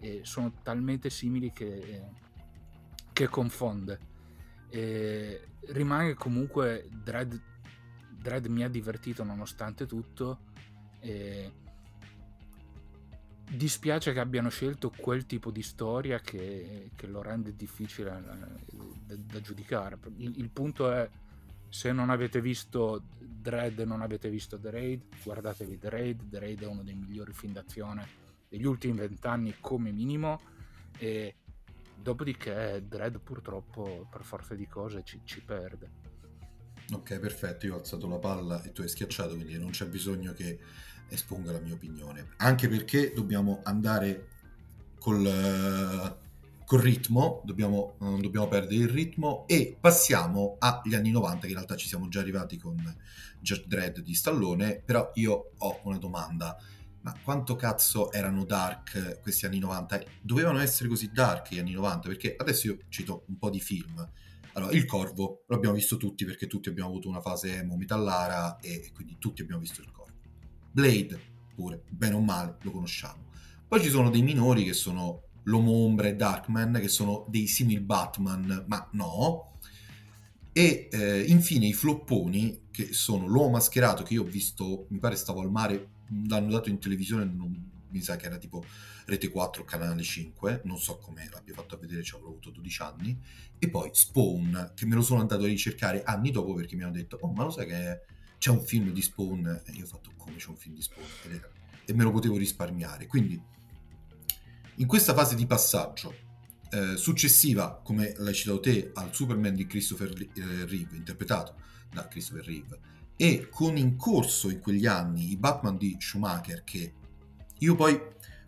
E sono talmente simili che, che confonde. E rimane comunque Dread, Dread mi ha divertito nonostante tutto. E dispiace che abbiano scelto quel tipo di storia che, che lo rende difficile eh, da, da giudicare. Il, il punto è se non avete visto Dread e non avete visto The Raid, guardatevi The Raid. The Raid è uno dei migliori film d'azione degli ultimi vent'anni come minimo. E dopodiché Dread purtroppo per forza di cose ci, ci perde. Ok, perfetto, io ho alzato la palla e tu hai schiacciato, quindi non c'è bisogno che esponga la mia opinione. Anche perché dobbiamo andare col, col ritmo, dobbiamo, non dobbiamo perdere il ritmo e passiamo agli anni 90 che in realtà ci siamo già arrivati con Judge Dredd di Stallone, però io ho una domanda. Ma quanto cazzo erano dark questi anni 90? Dovevano essere così dark gli anni 90? Perché adesso io cito un po' di film. Allora, Il Corvo lo abbiamo visto tutti perché tutti abbiamo avuto una fase emo metallara e quindi tutti abbiamo visto Il Corvo. Blade, pure, bene o male, lo conosciamo. Poi ci sono dei minori che sono l'Uomo Ombra e Darkman, che sono dei simil Batman, ma no. E eh, infine i flopponi, che sono l'uomo mascherato, che io ho visto, mi pare stavo al mare, l'hanno dato in televisione, non, mi sa che era tipo Rete 4, Canale 5, non so come l'abbia fatto a vedere, ci avrò avuto 12 anni. E poi Spawn, che me lo sono andato a ricercare anni dopo perché mi hanno detto, oh ma lo sai che c'è un film di Spawn? E io ho fatto, come c'è un film di Spawn? E me lo potevo risparmiare. Quindi in questa fase di passaggio eh, successiva, come l'hai citato te, al Superman di Christopher eh, Reeve, interpretato da Christopher Reeve, e con in corso in quegli anni i Batman di Schumacher, che io poi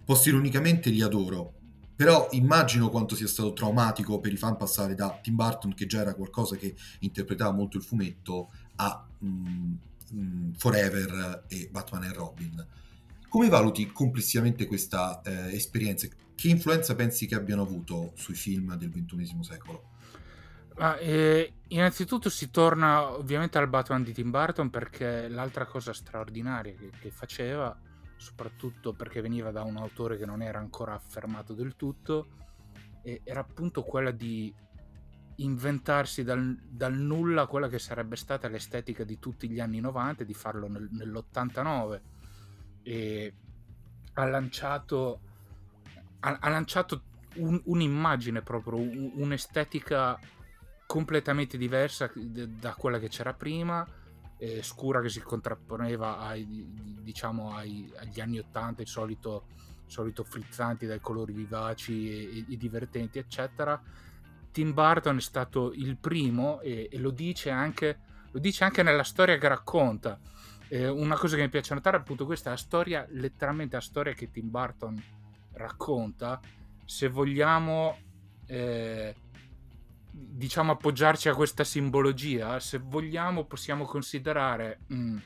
post-ironicamente li adoro, però immagino quanto sia stato traumatico per i fan passare da Tim Burton, che già era qualcosa che interpretava molto il fumetto, a mm, mm, Forever e Batman e Robin. Come valuti complessivamente questa eh, esperienza? Che influenza pensi che abbiano avuto sui film del XXI secolo? Ah, eh, innanzitutto si torna ovviamente al Batman di Tim Burton perché l'altra cosa straordinaria che, che, faceva, soprattutto perché veniva da un autore che non era ancora affermato del tutto, eh, era appunto quella di inventarsi dal, dal, nulla quella che sarebbe stata l'estetica di tutti gli anni 90 e di farlo nel, nell'89 e ha lanciato, ha, ha lanciato un, un'immagine proprio, un, un'estetica completamente diversa da quella che c'era prima, eh, scura che si contrapponeva ai, diciamo, ai, agli anni 80, il solito, solito frizzanti dai colori vivaci e, e, divertenti, eccetera. Tim Burton è stato il primo e, e lo, dice anche, lo dice anche nella storia che racconta. Eh, una cosa che mi piace notare appunto questa è la storia, letteralmente la storia che Tim Burton racconta, se vogliamo eh, diciamo appoggiarci a questa simbologia, se vogliamo possiamo considerare mh, mm,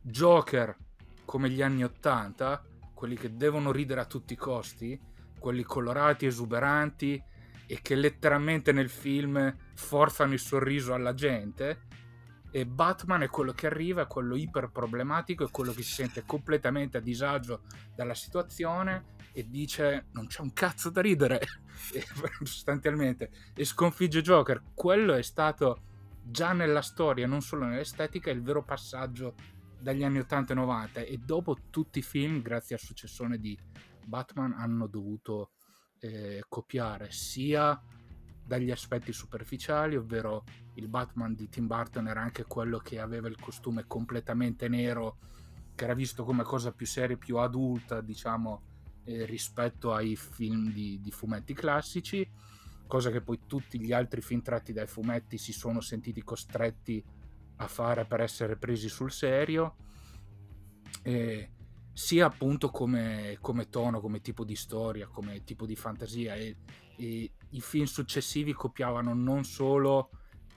Joker come gli anni Ottanta, quelli che devono ridere a tutti i costi, quelli colorati, esuberanti e che letteralmente nel film forzano il sorriso alla gente. E Batman è quello che arriva, è quello iper problematico, è quello che si sente completamente a disagio dalla situazione e dice non c'è un cazzo da ridere sostanzialmente e sconfigge Joker quello è stato già nella storia non solo nell'estetica il vero passaggio dagli anni 80 e 90 e dopo tutti i film grazie al successone di Batman hanno dovuto eh, copiare sia dagli aspetti superficiali ovvero il Batman di Tim Burton era anche quello che aveva il costume completamente nero che era visto come cosa più seria più adulta diciamo eh, rispetto ai film di, di, fumetti classici, cosa che poi tutti gli altri film tratti dai fumetti si sono sentiti costretti a fare per essere presi sul serio, eh, sia appunto come, come, tono, come tipo di storia, come tipo di fantasia. E, e i film successivi copiavano non solo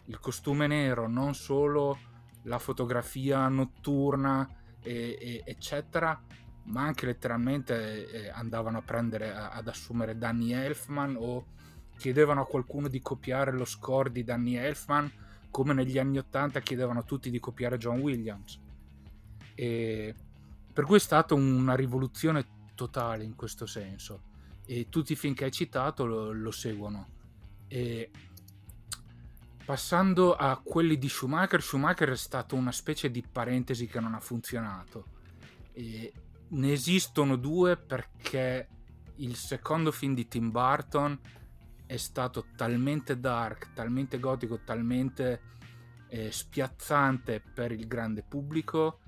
il costume nero, non solo la fotografia notturna, e, e, eccetera, ma anche letteralmente eh, andavano a prendere a, ad assumere Danny Elfman o chiedevano a qualcuno di copiare lo score di Danny Elfman come negli anni 80 chiedevano tutti di copiare John Williams e per cui è stata una rivoluzione totale in questo senso. E tutti i film che hai citato lo, lo seguono. E passando a quelli di Schumacher Schumacher è stato una specie di parentesi che non ha funzionato. E ne esistono due perché il secondo film di Tim Burton è stato talmente dark, talmente gotico, talmente eh, spiazzante per il grande pubblico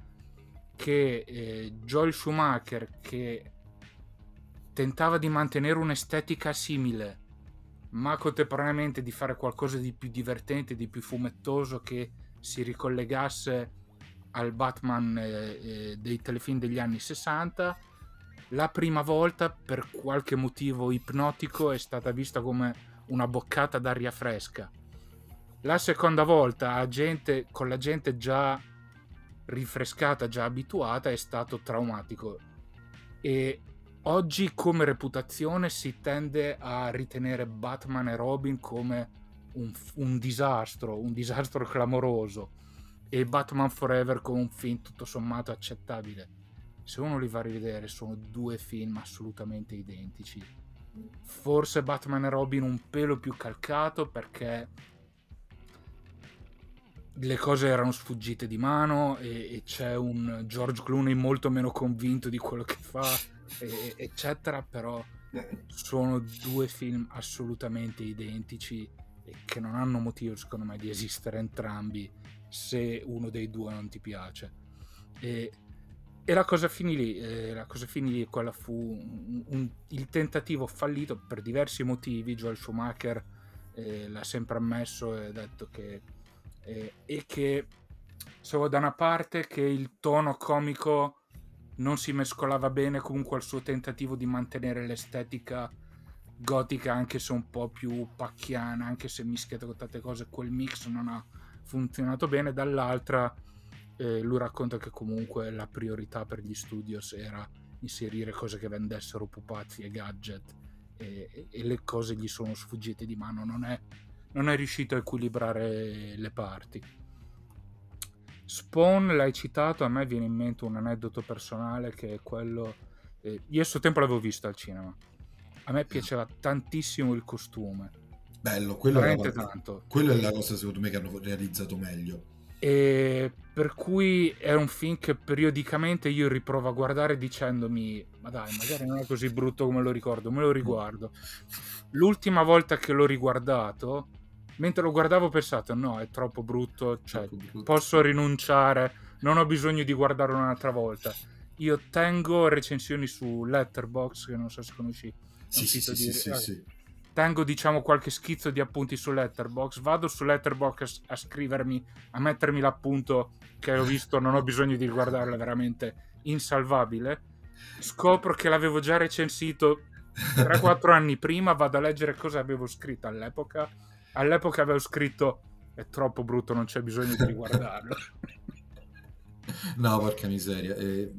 che eh, Joel Schumacher che tentava di mantenere un'estetica simile ma contemporaneamente di fare qualcosa di più divertente, di più fumettoso che si ricollegasse al Batman eh, eh, dei telefilm degli anni 60. La prima volta, per qualche motivo ipnotico, è stata vista come una boccata d'aria fresca. La seconda volta, gente, con la gente già rinfrescata, già abituata, è stato traumatico. E oggi, come reputazione, si tende a ritenere Batman e Robin come un, un disastro, un disastro clamoroso e Batman Forever con un film tutto sommato accettabile. Se uno li va a rivedere sono due film assolutamente identici. Forse Batman e Robin un pelo più calcato perché le cose erano sfuggite di mano e, e c'è un George Clooney molto meno convinto di quello che fa, e, eccetera, però sono due film assolutamente identici e che non hanno motivo secondo me di esistere entrambi se uno dei due non ti piace. E, e la cosa finì lì, eh, la cosa finì lì, quella fu un, un, il tentativo fallito per diversi motivi, Joel Schumacher eh, l'ha sempre ammesso e ha detto che... Eh, e che, so, da una parte che il tono comico non si mescolava bene comunque al suo tentativo di mantenere l'estetica gotica anche se un po' più pacchiana, anche se mischiata con tante cose, quel mix non ha funzionato bene, dall'altra eh, lui racconta che comunque la priorità per gli studios era inserire cose che vendessero pupazzi e gadget e, e le cose gli sono sfuggite di mano, non è, non è riuscito a equilibrare le parti. Spawn l'hai citato, a me viene in mente un aneddoto personale che è quello... Eh, io a suo tempo l'avevo visto al cinema. A me piaceva tantissimo il costume Bello, quello, è la, cosa, quello è la cosa secondo me che hanno realizzato meglio. E per cui è un film che periodicamente io riprovo a guardare dicendomi ma dai magari non è così brutto come lo ricordo me lo riguardo l'ultima volta che l'ho riguardato mentre lo guardavo ho pensato no è troppo brutto, cioè, troppo brutto. posso rinunciare non ho bisogno di guardarlo un'altra volta io tengo recensioni su Letterbox che non so se conosci sì, sì, sì, di... sì, sì, sì tengo diciamo qualche schizzo di appunti su Letterbox, vado su Letterbox a, a scrivermi, a mettermi l'appunto che ho visto, non ho bisogno di guardarlo, è veramente insalvabile. Scopro che l'avevo già recensito 3-4 anni prima, vado a leggere cosa avevo scritto all'epoca. All'epoca avevo scritto è troppo brutto, non c'è bisogno di riguardarlo. No, porca miseria. Eh,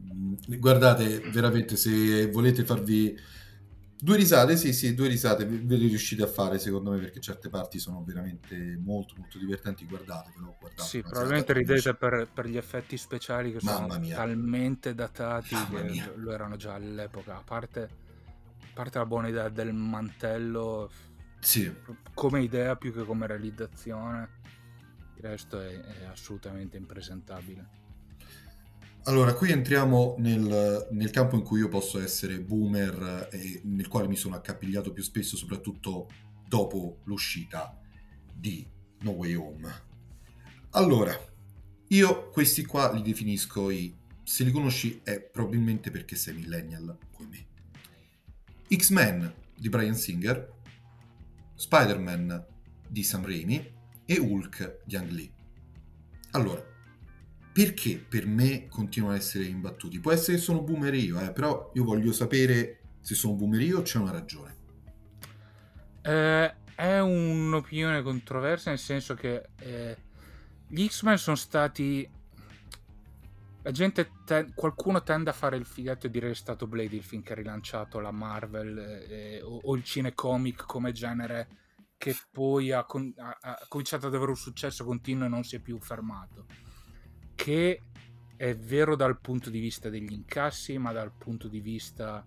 guardate, veramente, se volete farvi Due risate, sì, sì, due risate ve le riuscite a fare secondo me perché certe parti sono veramente molto molto divertenti, guardatevelo. guardate sì, probabilmente ridete per, per, gli effetti speciali che Mamma sono mia. talmente datati Mamma che mia. lo erano già all'epoca, a parte, a parte la buona idea del mantello, sì. come idea più che come realizzazione, il resto è, è assolutamente impresentabile. Allora, qui entriamo nel, nel, campo in cui io posso essere boomer e nel quale mi sono accapigliato più spesso, soprattutto dopo l'uscita di No Way Home. Allora, io questi qua li definisco i... Se li conosci è probabilmente perché sei millennial come me. X-Men di Brian Singer, Spider-Man di Sam Raimi e Hulk di Ang Lee. Allora, perché per me continuano a essere imbattuti? Può essere che sono boomer io, eh, però io voglio sapere se sono boomer io o c'è una ragione. Eh, è un'opinione controversa nel senso che eh, gli X-Men sono stati... La gente, te... qualcuno tende a fare il figato e dire è stato Blade il film che ha rilanciato la Marvel eh, o, o, il cinecomic come genere che poi ha, con... ha, ha cominciato ad avere un successo continuo e non si è più fermato che è vero dal punto di vista degli incassi, ma dal punto di vista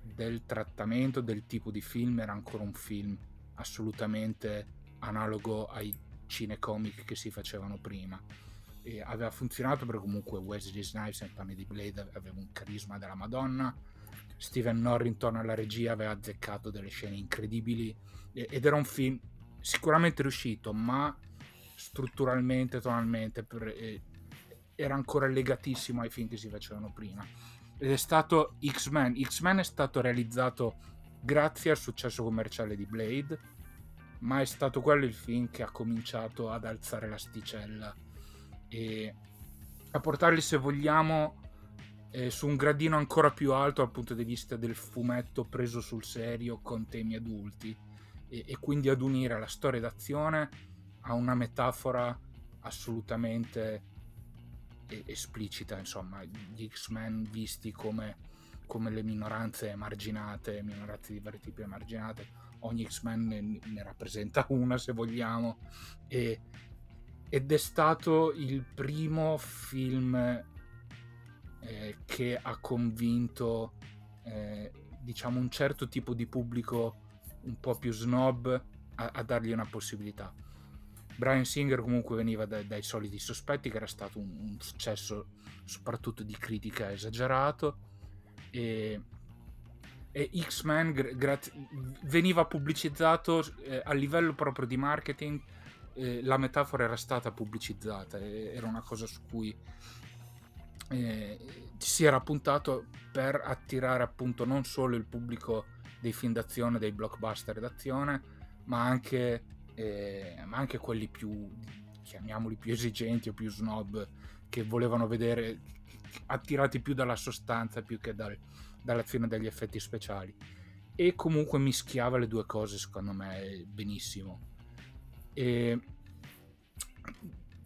del trattamento, del tipo di film, era ancora un film assolutamente analogo ai cinecomic che si facevano prima. E aveva funzionato perché comunque Wesley Snipes nei panni di Blade aveva un carisma della Madonna, Steven Norrington alla regia aveva azzeccato delle scene incredibili ed era un film sicuramente riuscito, ma strutturalmente, tonalmente, per, eh, era ancora legatissimo ai film che si facevano prima. Ed è stato X-Men. X-Men è stato realizzato grazie al successo commerciale di Blade, ma è stato quello il film che ha cominciato ad alzare l'asticella e a portarli, se vogliamo, eh, su un gradino ancora più alto dal punto di vista del fumetto preso sul serio con temi adulti e, e quindi ad unire la storia d'azione a una metafora assolutamente esplicita, insomma, gli X-Men visti come, come le minoranze emarginate, minoranze di vari tipi emarginate, ogni X-Men ne, ne rappresenta una se vogliamo, e, ed è stato il primo film eh, che ha convinto eh, diciamo un certo tipo di pubblico un po' più snob a, a dargli una possibilità. Brian Singer comunque veniva dai, dai soliti sospetti che era stato un, un successo soprattutto di critica esagerato. E, e X-Men gra- veniva pubblicizzato eh, a livello proprio di marketing eh, la metafora era stata pubblicizzata era una cosa su cui eh, si era puntato per attirare appunto non solo il pubblico dei film d'azione, dei blockbuster d'azione, ma anche eh, ma anche quelli più, chiamiamoli più esigenti o più snob, che volevano vedere attirati più dalla sostanza più che dal, dall'azione degli effetti speciali. E comunque mischiava le due cose, secondo me, benissimo. E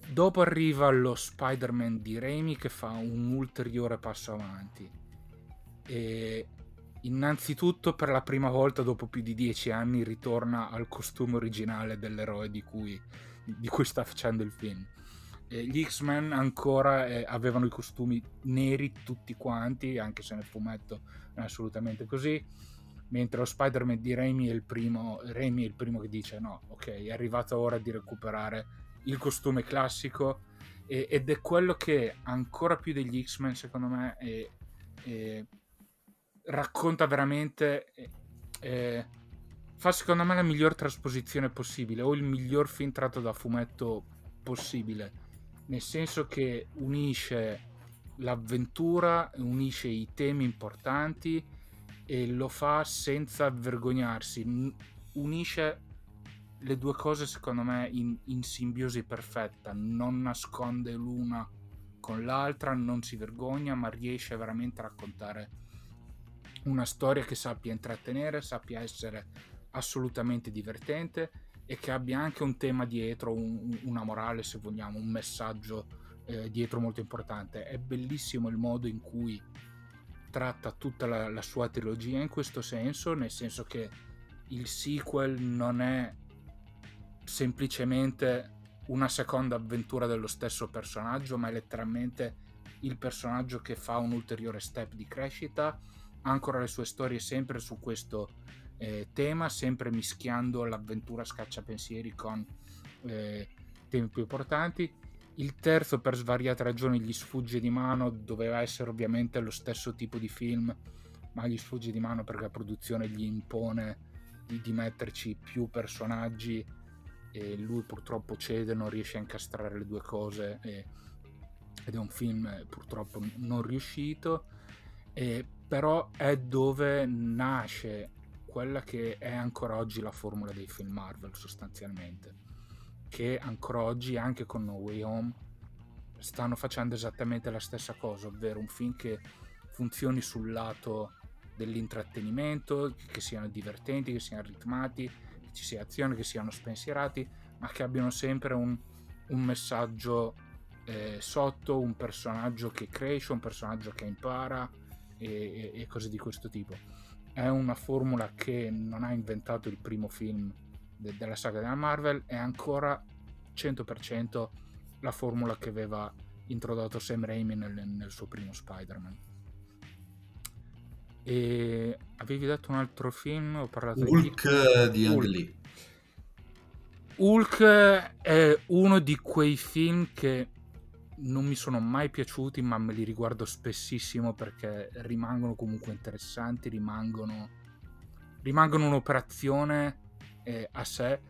dopo arriva lo Spider-Man di Raimi che fa un ulteriore passo avanti. E Innanzitutto, per la prima volta dopo più di dieci anni, ritorna al costume originale dell'eroe di cui, di cui sta facendo il film. Eh, gli X-Men ancora eh, avevano i costumi neri tutti quanti, anche se nel fumetto è assolutamente così. Mentre lo Spider-Man di Raimi è, il primo, Raimi è il primo che dice: No, ok, è arrivata ora di recuperare il costume classico. E, ed è quello che ancora più degli X-Men secondo me è, è, racconta veramente fa secondo me la miglior trasposizione possibile o il miglior film tratto da fumetto possibile. Nel senso che unisce l'avventura unisce i temi importanti e lo fa senza vergognarsi unisce le due cose secondo me in, in simbiosi perfetta, non nasconde l'una con l'altra, non si vergogna, ma riesce veramente a raccontare una storia che sappia intrattenere, sappia essere assolutamente divertente e che abbia anche un tema dietro, un, una morale se vogliamo, un messaggio eh, dietro molto importante. È bellissimo il modo in cui tratta tutta la, la sua trilogia in questo senso, nel senso che il sequel non è semplicemente una seconda avventura dello stesso personaggio, ma è letteralmente il personaggio che fa un ulteriore step di crescita, ancora le sue storie sempre su questo eh, tema, sempre mischiando l'avventura scacciapensieri con eh, temi più importanti. Il terzo, per svariate ragioni, gli sfugge di mano, doveva essere ovviamente lo stesso tipo di film, ma gli sfugge di mano perché la produzione gli impone di, di metterci più personaggi e lui purtroppo cede, non riesce a incastrare le due cose e, ed è un film purtroppo non riuscito, e, però è dove nasce quella che è ancora oggi la formula dei film Marvel sostanzialmente, che ancora oggi anche con No Way Home stanno facendo esattamente la stessa cosa, ovvero un film che funzioni sul lato dell'intrattenimento, che siano divertenti, che siano ritmati, che ci sia azione, che siano spensierati, ma che abbiano sempre un, un messaggio eh, sotto, un personaggio che cresce, un personaggio che impara e, e, e cose di questo tipo. È una formula che non ha inventato il primo film de- della saga della Marvel, è ancora 100% la formula che aveva introdotto Sam Raimi nel, nel suo primo Spider-Man. E avevi detto un altro film? Ho parlato Hulk di, di Ang Lee. Hulk è uno di quei film che non mi sono mai piaciuti, ma me li riguardo spessissimo perché rimangono comunque interessanti, rimangono, rimangono un'operazione eh, a sé.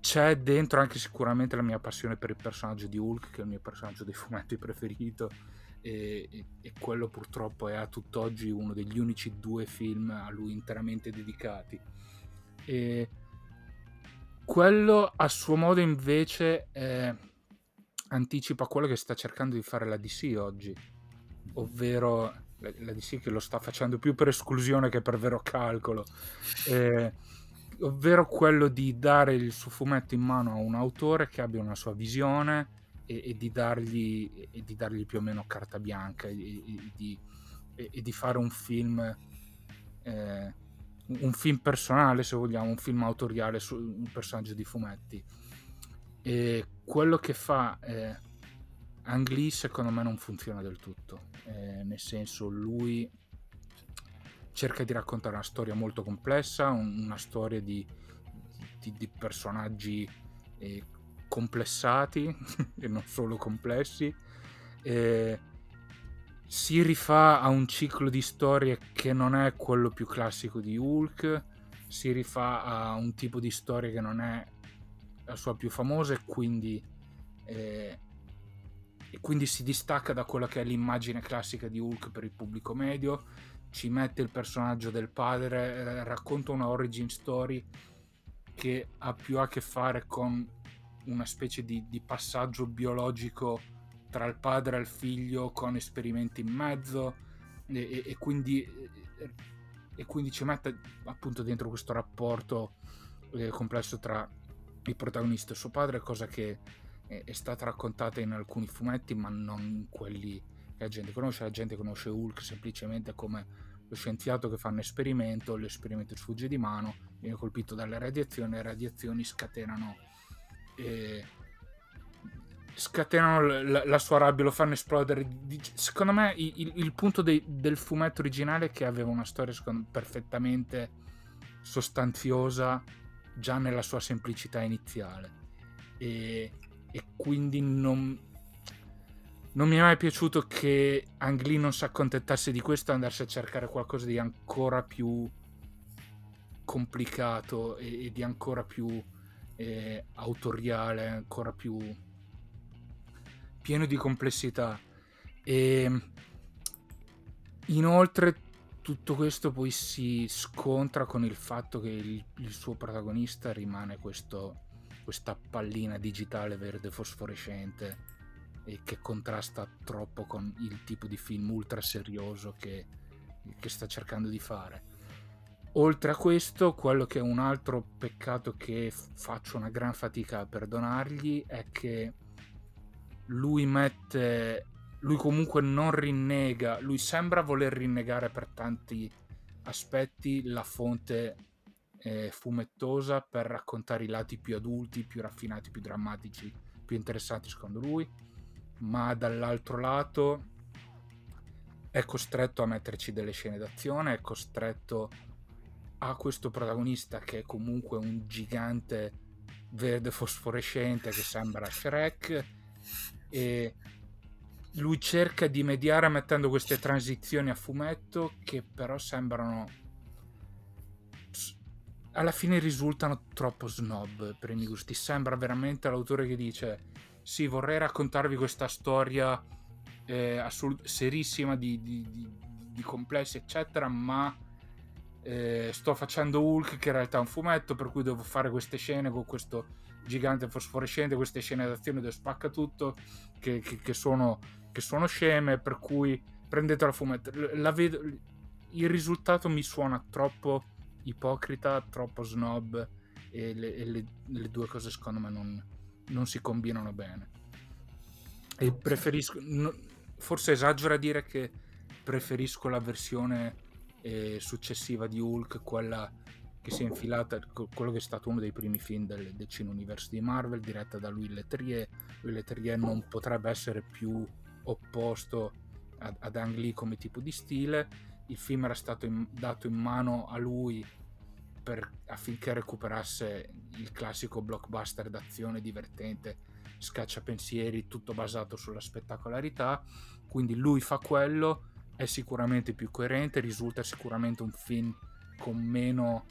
C'è dentro anche sicuramente la mia passione per il personaggio di Hulk, che è il mio personaggio dei fumetti preferito e, e, e, quello purtroppo è a tutt'oggi uno degli unici due film a lui interamente dedicati. E quello a suo modo invece eh, anticipa quello che sta cercando di fare la DC oggi, ovvero la, la DC che lo sta facendo più per esclusione che per vero calcolo. Eh, ovvero quello di dare il suo fumetto in mano a un autore che abbia una sua visione e, e, di, dargli, e di, dargli, più o meno carta bianca e, di, e di, fare un film eh, un film personale se vogliamo un film autoriale su un personaggio di fumetti. E quello che fa eh, Ang Lee secondo me non funziona del tutto. Eh, nel senso lui cerca di raccontare una storia molto complessa una storia di, di, di personaggi eh, complessati e non solo complessi. E si rifà a un ciclo di storie che non è quello più classico di Hulk, si rifà a un tipo di storia che non è la sua più famosa e quindi, eh, e quindi si distacca da quella che è l'immagine classica di Hulk per il pubblico medio, ci mette il personaggio del padre, racconta una origin story che ha più a che fare con una specie di, di passaggio biologico tra il padre e il figlio con esperimenti in mezzo e, e, quindi, e quindi, ci mette appunto dentro questo rapporto eh, complesso tra il protagonista e suo padre, cosa che è, stata raccontata in alcuni fumetti ma non in quelli la gente conosce, la gente conosce Hulk semplicemente come lo scienziato che fa un esperimento, l'esperimento sfugge di mano, viene colpito dalle radiazioni, le radiazioni scatenano e scatenano la, la, sua rabbia, lo fanno esplodere. Secondo me il, il punto dei, del fumetto originale è che aveva una storia me, perfettamente sostanziosa già nella sua semplicità iniziale e, e quindi non, non mi è mai piaciuto che Ang Lee non si accontentasse di questo e andasse a cercare qualcosa di ancora più complicato e, e di ancora più eh, autoriale, ancora più pieno di complessità. E inoltre tutto questo poi si scontra con il fatto che il, il suo protagonista rimane questo, questa pallina digitale verde fosforescente e che contrasta troppo con il tipo di film ultra serioso che, che sta cercando di fare. Oltre a questo, quello che è un altro peccato che faccio una gran fatica a perdonargli è che lui mette lui comunque non rinnega, lui sembra voler rinnegare per tanti aspetti la fonte eh, fumettosa per raccontare i lati più adulti, più raffinati, più drammatici, più interessanti secondo lui, ma dall'altro lato è costretto a metterci delle scene d'azione, è costretto a questo protagonista che è comunque un gigante verde fosforescente che sembra Shrek e lui cerca di mediare mettendo queste transizioni a fumetto che però sembrano alla fine risultano troppo snob per i miei gusti. Sembra veramente l'autore che dice sì vorrei raccontarvi questa storia eh, assolut- serissima di, di, di, di, complessi eccetera ma eh, sto facendo Hulk che in realtà è un fumetto per cui devo fare queste scene con questo gigante fosforescente queste scene d'azione dove spacca tutto che, che, che sono che sono sceme, per cui prendete la fumetto. La vedo, il risultato mi suona troppo ipocrita, troppo snob e le, e le, le due cose secondo me non, non, si combinano bene. E preferisco, no, forse esagero a dire che preferisco la versione eh, successiva di Hulk, quella che si è infilata, quello che è stato uno dei primi film del, Cine Universe di Marvel, diretta da Louis Leterrier. Louis Leterrier non potrebbe essere più opposto ad, ad Ang Lee come tipo di stile. Il film era stato in, dato in mano a lui per, affinché recuperasse il classico blockbuster d'azione divertente, scacciapensieri, tutto basato sulla spettacolarità. Quindi lui fa quello, è sicuramente più coerente, risulta sicuramente un film con meno,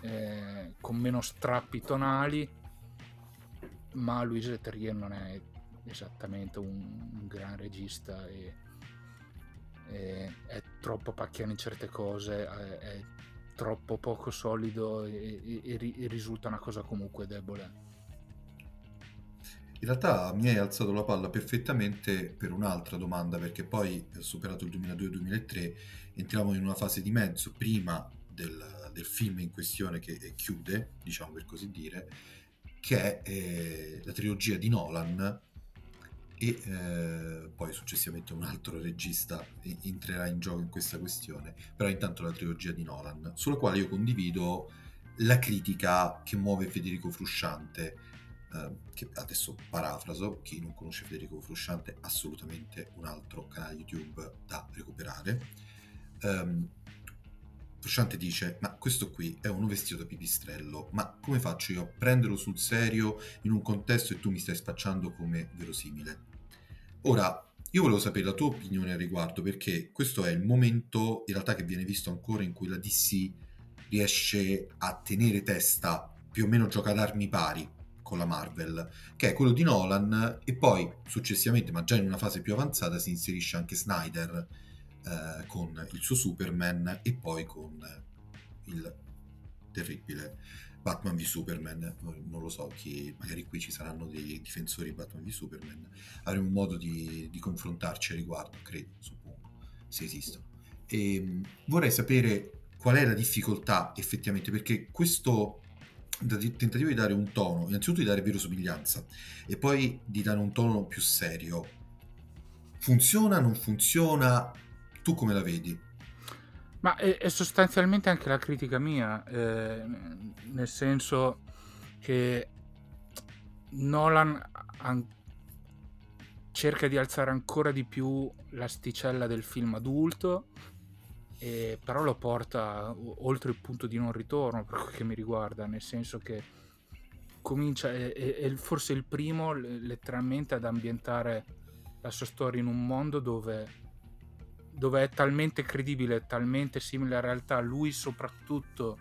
eh, con meno strappi tonali, ma Louise Leterrier non è esattamente un, un gran regista e, e, è troppo pacchiano in certe cose, è, è troppo poco solido e, e, risulta una cosa comunque debole. In realtà mi hai alzato la palla perfettamente per un'altra domanda, perché poi, superato il 2002-2003, entriamo in una fase di mezzo prima del, del film in questione che chiude, diciamo per così dire, che è eh, la trilogia di Nolan, e eh, poi successivamente un altro regista entrerà in gioco in questa questione, però intanto la trilogia di Nolan, sulla quale io condivido la critica che muove Federico Frusciante, eh, che adesso parafraso, chi non conosce Federico Frusciante assolutamente un altro canale YouTube da recuperare. Um, Frusciante dice, ma questo qui è uno vestito da pipistrello, ma come faccio io a prenderlo sul serio in un contesto e tu mi stai spacciando come verosimile? Ora, io volevo sapere la tua opinione al riguardo, perché questo è il momento in realtà che viene visto ancora in cui la DC riesce a tenere testa, più o meno gioca ad armi pari con la Marvel, che è quello di Nolan, e poi successivamente, ma già in una fase più avanzata, si inserisce anche Snyder eh, con il suo Superman e poi con il terribile Batman v Superman, non lo so, chi, magari qui ci saranno dei difensori di Batman v Superman, avremo modo di, di confrontarci a riguardo, credo, suppongo, se esistono. E, ehm, vorrei sapere qual è la difficoltà effettivamente, perché questo tentativo di dare un tono, innanzitutto di dare verosomiglianza e poi di dare un tono più serio, funziona, non funziona, tu come la vedi? Ma è, è sostanzialmente anche la critica mia, eh, nel senso che Nolan an- cerca di alzare ancora di più l'asticella del film adulto, e però lo porta oltre il punto di non ritorno per quel che mi riguarda, nel senso che comincia, è, è forse il primo letteralmente ad ambientare la sua storia in un mondo dove, dove è talmente credibile, talmente simile alla realtà, lui soprattutto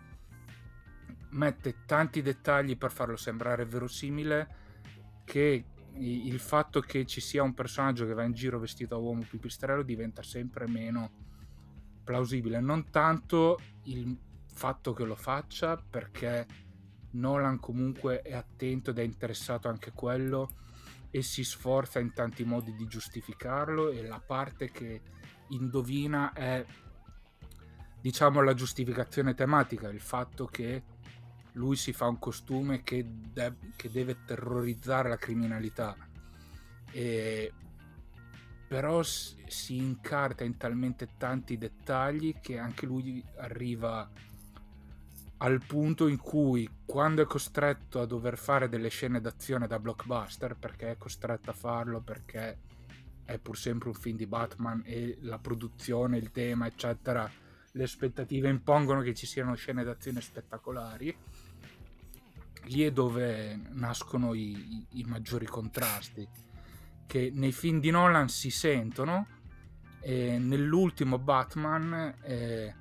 mette tanti dettagli per farlo sembrare verosimile che il fatto che ci sia un personaggio che va in giro vestito da uomo pipistrello diventa sempre meno plausibile. Non tanto il fatto che lo faccia, perché Nolan comunque è attento ed è interessato anche a quello e si sforza in tanti modi di giustificarlo e la parte che indovina è diciamo la giustificazione tematica, il fatto che lui si fa un costume che, de- che deve terrorizzare la criminalità. E... Però si incarta in talmente tanti dettagli che anche lui arriva al punto in cui quando è costretto a dover fare delle scene d'azione da blockbuster perché è costretto a farlo perché è pur sempre un film di Batman e la produzione, il tema eccetera le aspettative impongono che ci siano scene d'azione spettacolari. Lì è dove nascono i, i, i, maggiori contrasti, che nei film di Nolan si sentono e nell'ultimo Batman eh,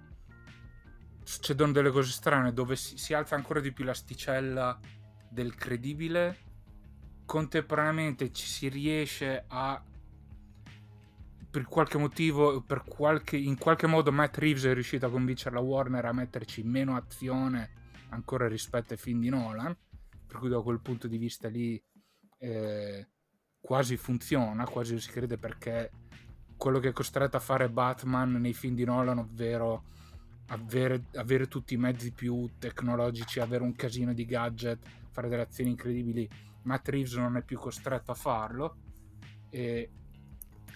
succedono delle cose strane dove si, si alza ancora di più l'asticella del credibile, contemporaneamente ci si riesce a per qualche motivo, per qualche, in qualche modo Matt Reeves è riuscito a convincere la Warner a metterci meno azione ancora rispetto ai film di Nolan, per cui da quel punto di vista lì eh, quasi funziona, quasi si crede perché quello che è costretto a fare Batman nei film di Nolan, ovvero avere, avere tutti i mezzi più tecnologici, avere un casino di gadget, fare delle azioni incredibili, Matt Reeves non è più costretto a farlo. E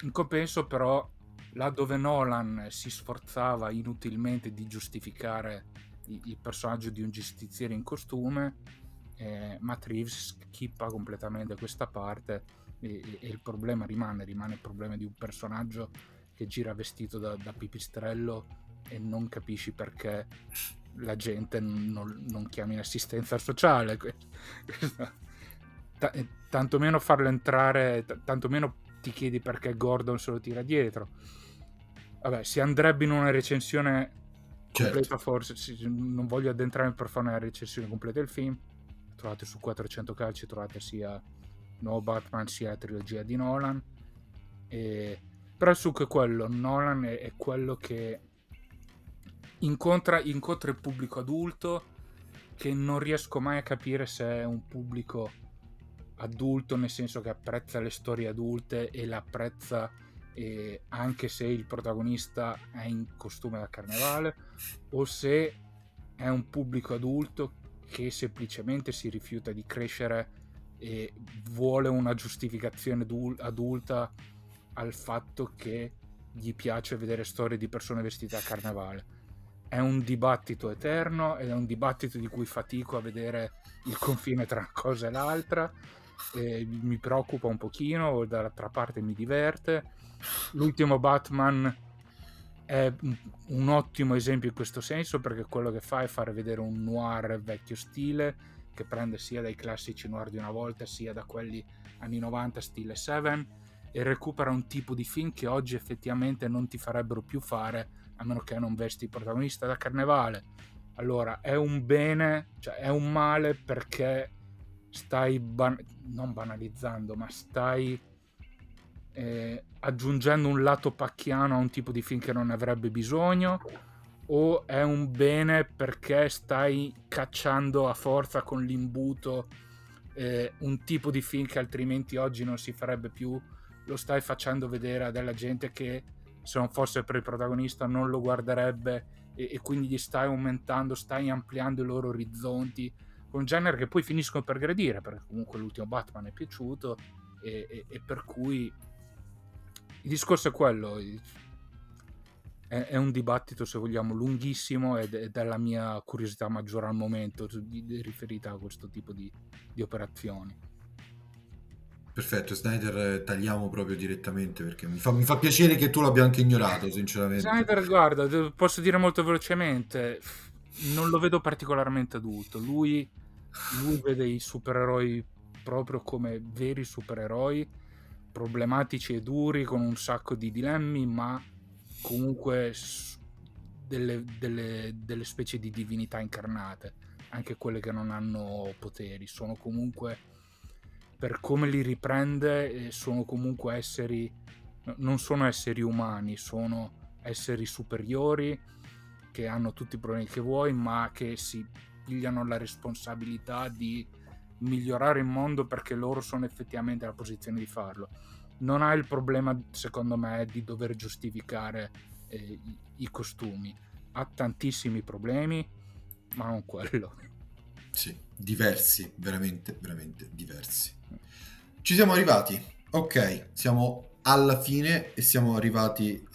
in compenso però là dove Nolan si sforzava inutilmente di giustificare il personaggio di un giustiziere in costume, eh, Matt Reeves schippa completamente questa parte e, e, il problema rimane, rimane il problema di un personaggio che gira vestito da, da pipistrello e non capisci perché la gente non, non chiami in assistenza sociale. T- tantomeno farlo entrare, t- tantomeno ti chiedi perché Gordon se lo tira dietro. Vabbè, si andrebbe in una recensione certo. completa, forse non voglio addentrarmi per fare una recensione completa del film. Trovate su 400 calci, trovate sia nuovo Batman sia la trilogia di Nolan. E... Però il succo è quello, Nolan è, è quello che incontra, incontra il pubblico adulto che non riesco mai a capire se è un pubblico adulto nel senso che apprezza le storie adulte e l'apprezza eh, anche se il protagonista è in costume da carnevale o se è un pubblico adulto che semplicemente si rifiuta di crescere e vuole una giustificazione adulta al fatto che gli piace vedere storie di persone vestite a carnevale. È un dibattito eterno ed è un dibattito di cui fatico a vedere il confine tra una cosa e l'altra. E mi preoccupa un pochino, dall'altra parte mi diverte. L'ultimo Batman è un ottimo esempio in questo senso perché quello che fa è fare vedere un noir vecchio stile che prende sia dai classici noir di una volta sia da quelli anni 90 stile Seven e recupera un tipo di film che oggi effettivamente non ti farebbero più fare a meno che non vesti il protagonista da carnevale. Allora è un bene, cioè è un male perché stai ban- non banalizzando, ma stai eh, aggiungendo un lato pacchiano a un tipo di film che non avrebbe bisogno o è un bene perché stai cacciando a forza con l'imbuto eh, un tipo di film che altrimenti oggi non si farebbe più, lo stai facendo vedere a della gente che se non fosse per il protagonista non lo guarderebbe e, e quindi gli stai aumentando, stai ampliando i loro orizzonti con genere che poi finiscono per gradire perché comunque l'ultimo Batman è piaciuto e, e, e per cui il discorso è quello è, è, un dibattito, se vogliamo, lunghissimo ed, ed è la mia curiosità maggiore al momento riferita a questo tipo di, di operazioni. Perfetto, Snyder eh, tagliamo proprio direttamente perché mi fa, mi fa, piacere che tu l'abbia anche ignorato, sinceramente. Snyder, guarda, posso dire molto velocemente, non lo vedo particolarmente adulto. Lui, lui vede i supereroi proprio come veri supereroi problematici e duri con un sacco di dilemmi, ma comunque delle, delle, delle specie di divinità incarnate, anche quelle che non hanno poteri, sono comunque per come li riprende eh, sono comunque esseri non sono esseri umani, sono esseri superiori che hanno tutti i problemi che vuoi, ma che si pigliano la responsabilità di migliorare il mondo perché loro sono effettivamente nella posizione di farlo. Non ha il problema, secondo me, di dover giustificare eh, i, costumi. Ha tantissimi problemi, ma non quello. Sì, diversi, veramente, veramente diversi. Ci siamo arrivati. Ok, siamo alla fine e siamo arrivati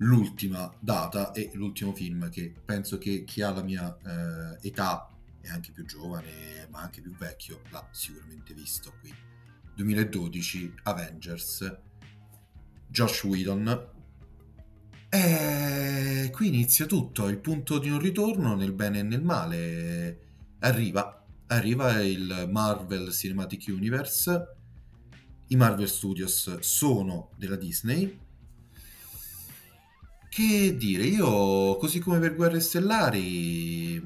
all'ultima data e l'ultimo film che penso che chi ha la mia eh, età e anche più giovane, ma anche più vecchio, l'ha sicuramente visto qui. 2012 Avengers Josh Whedon. E qui inizia tutto, il punto di non ritorno nel bene e nel male. Arriva, arriva il Marvel Cinematic Universe. I Marvel Studios sono della Disney che dire, io così come per Guerre Stellari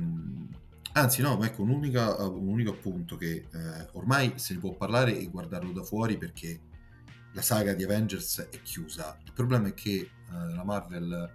Anzi, no, ecco, un, un unico appunto che eh, ormai se ne può parlare e guardarlo da fuori perché la saga di Avengers è chiusa. Il problema è che eh, la Marvel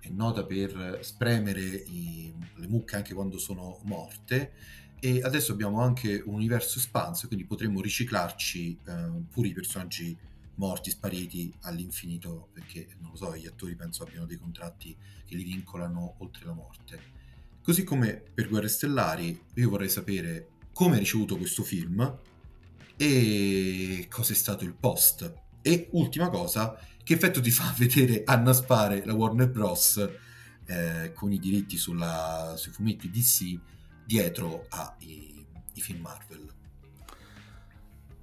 è nota per spremere i, le mucche anche quando sono morte e adesso abbiamo anche un universo espanso, quindi potremmo riciclarci eh, pure i personaggi morti, spariti all'infinito, perché non lo so, gli attori penso abbiano dei contratti che li vincolano oltre la morte. Così come per Guerre Stellari, io vorrei sapere come hai ricevuto questo film e cosa è stato il post. E ultima cosa, che effetto ti fa vedere annaspare la Warner Bros. Eh, con i diritti sulla, sui fumetti DC dietro ai film Marvel.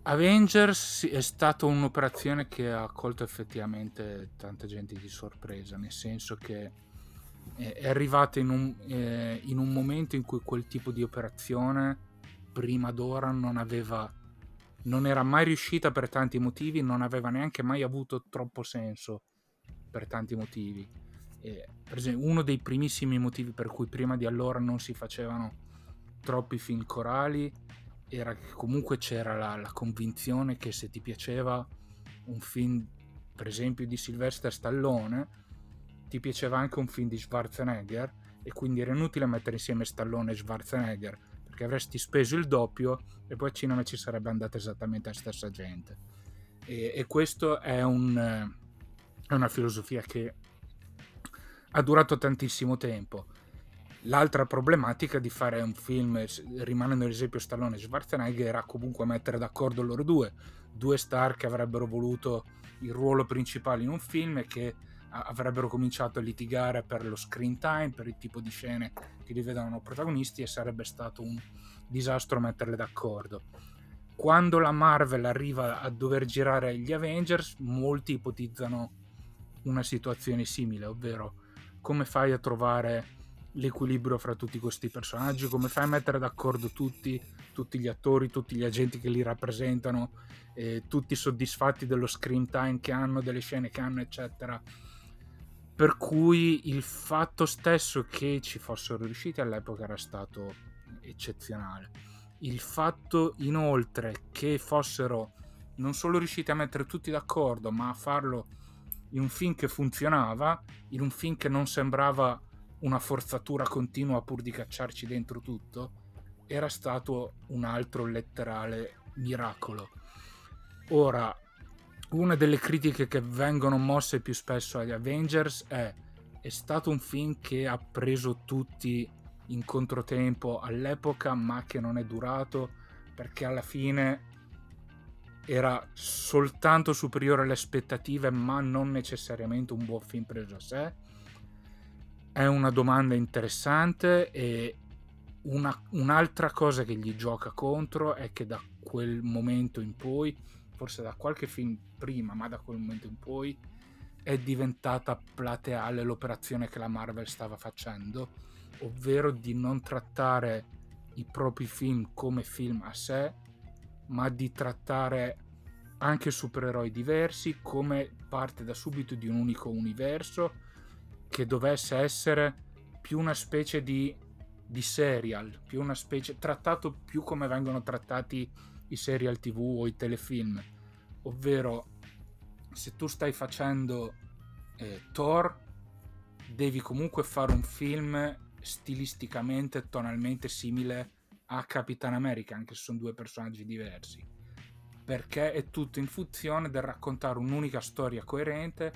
Avengers è stata un'operazione che ha colto effettivamente tanta gente di sorpresa, nel senso che è arrivata in un, eh, in un momento in cui quel tipo di operazione prima d'ora non aveva non era mai riuscita per tanti motivi, non aveva neanche mai avuto troppo senso per tanti motivi. Eh, per esempio, uno dei primissimi motivi per cui prima di allora non si facevano troppi film corali era che comunque c'era la, la convinzione che se ti piaceva un film, per esempio, di Sylvester Stallone, ti piaceva anche un film di Schwarzenegger e quindi era inutile mettere insieme Stallone e Schwarzenegger perché avresti speso il doppio e poi a cinema ci sarebbe andata esattamente la stessa gente. E, e questo è, un, è una filosofia che ha durato tantissimo tempo. L'altra problematica di fare un film, rimanendo l'esempio Stallone e Schwarzenegger, era comunque mettere d'accordo loro due, due star che avrebbero voluto il ruolo principale in un film e che avrebbero cominciato a litigare per lo screen time, per il tipo di scene che li vedevano protagonisti e sarebbe stato un disastro metterle d'accordo. Quando la Marvel arriva a dover girare gli Avengers, molti ipotizzano una situazione simile, ovvero come fai a trovare l'equilibrio fra tutti questi personaggi, come fai a mettere d'accordo tutti, tutti gli attori, tutti gli agenti che li rappresentano, eh, tutti soddisfatti dello screen time che hanno, delle scene che hanno, eccetera per cui il fatto stesso che ci fossero riusciti all'epoca era stato eccezionale. Il fatto inoltre che fossero non solo riusciti a mettere tutti d'accordo, ma a farlo in un film che funzionava, in un film che non sembrava una forzatura continua pur di cacciarci dentro tutto, era stato un altro letterale miracolo. Ora, una delle critiche che vengono mosse più spesso agli Avengers è è stato un film che ha preso tutti in controtempo all'epoca ma che non è durato perché alla fine era soltanto superiore alle aspettative ma non necessariamente un buon film preso a sé è una domanda interessante e una, un'altra cosa che gli gioca contro è che da quel momento in poi forse da qualche film prima, ma da quel momento in poi è diventata plateale l'operazione che la Marvel stava facendo, ovvero di non trattare i propri film come film a sé, ma di trattare anche supereroi diversi come parte da subito di un unico universo che dovesse essere più una specie di, di serial, più una specie trattato più come vengono trattati i serial tv o i telefilm, ovvero se tu stai facendo eh, Thor devi comunque fare un film stilisticamente, tonalmente simile a Capitan America, anche se sono due personaggi diversi, perché è tutto in funzione del raccontare un'unica storia coerente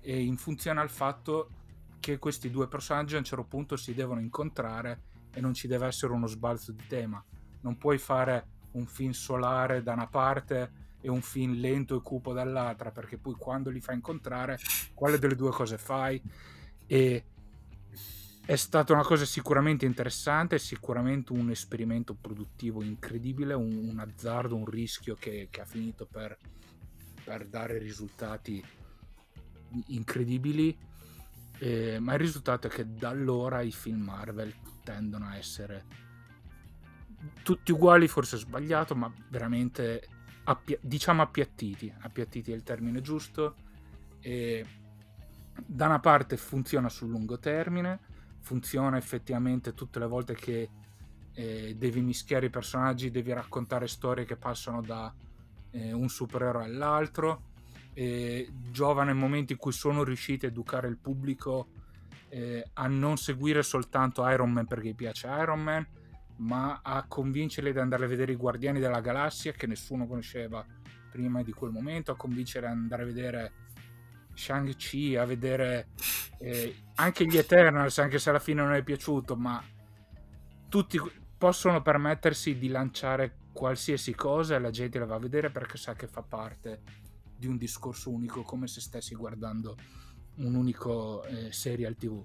e in funzione al fatto che questi due personaggi a un certo punto si devono incontrare e non ci deve essere uno sbalzo di tema. Non puoi fare un film solare da una parte e un film lento e cupo dall'altra, perché poi quando li fai incontrare, quale delle due cose fai? E è stata una cosa sicuramente interessante, sicuramente un esperimento produttivo incredibile, un, un azzardo, un rischio che, che ha finito per, per, dare risultati incredibili, eh, ma il risultato è che da allora i film Marvel tendono a essere tutti uguali, forse sbagliato, ma veramente appi- diciamo appiattiti, appiattiti è il termine giusto. E da una parte funziona sul lungo termine, funziona effettivamente tutte le volte che eh, devi mischiare i personaggi, devi raccontare storie che passano da eh, un supereroe all'altro. Eh, giova nel momento in cui sono riusciti a educare il pubblico eh, a non seguire soltanto Iron Man perché gli piace Iron Man, ma a convincerli ad andare a vedere i Guardiani della Galassia che nessuno conosceva prima di quel momento, a convincere ad andare a vedere Shang-Chi, a vedere eh, anche gli Eternals, anche se alla fine non è piaciuto, ma tutti possono permettersi di lanciare qualsiasi cosa e la gente la va a vedere perché sa che fa parte di un discorso unico, come se stessi guardando un unico eh, serial TV.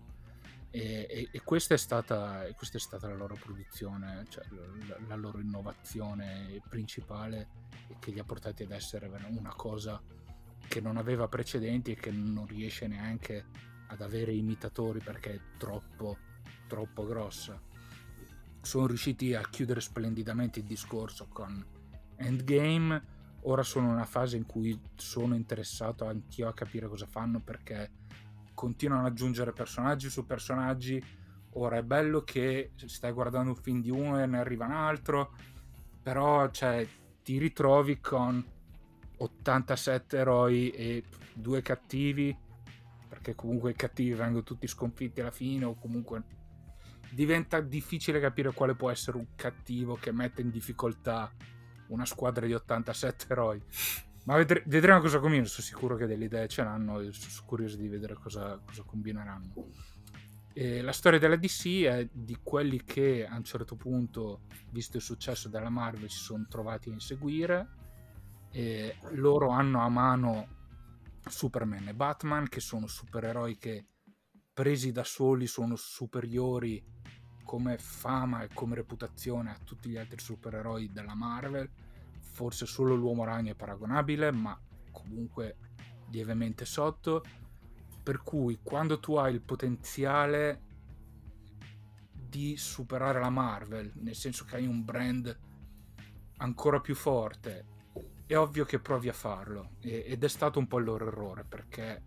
E, e, e questa, è stata, questa, è stata, la loro produzione, cioè la, la loro innovazione principale che li ha portati ad essere una cosa che non aveva precedenti e che non riesce neanche ad avere imitatori perché è troppo, troppo grossa. Sono riusciti a chiudere splendidamente il discorso con Endgame. Ora sono in una fase in cui sono interessato anch'io a capire cosa fanno perché continuano ad aggiungere personaggi su personaggi. Ora è bello che stai guardando un film di uno e ne arriva un altro, però cioè, ti ritrovi con 87 eroi e due cattivi, perché comunque i cattivi vengono tutti sconfitti alla fine o comunque diventa difficile capire quale può essere un cattivo che mette in difficoltà una squadra di 87 eroi. Ma vedre- vedremo cosa combinano. Sono sicuro che delle idee ce l'hanno e sono curioso di vedere cosa, cosa combineranno. E la storia della DC è di quelli che a un certo punto, visto il successo della Marvel, si sono trovati a inseguire e loro hanno a mano Superman e Batman che sono supereroi che presi da soli sono superiori come fama e come reputazione a tutti gli altri supereroi della Marvel forse solo l'uomo ragno è paragonabile ma comunque lievemente sotto. Per cui quando tu hai il potenziale di superare la Marvel nel senso che hai un brand ancora più forte è ovvio che provi a farlo. Ed è stato un po' il loro errore perché,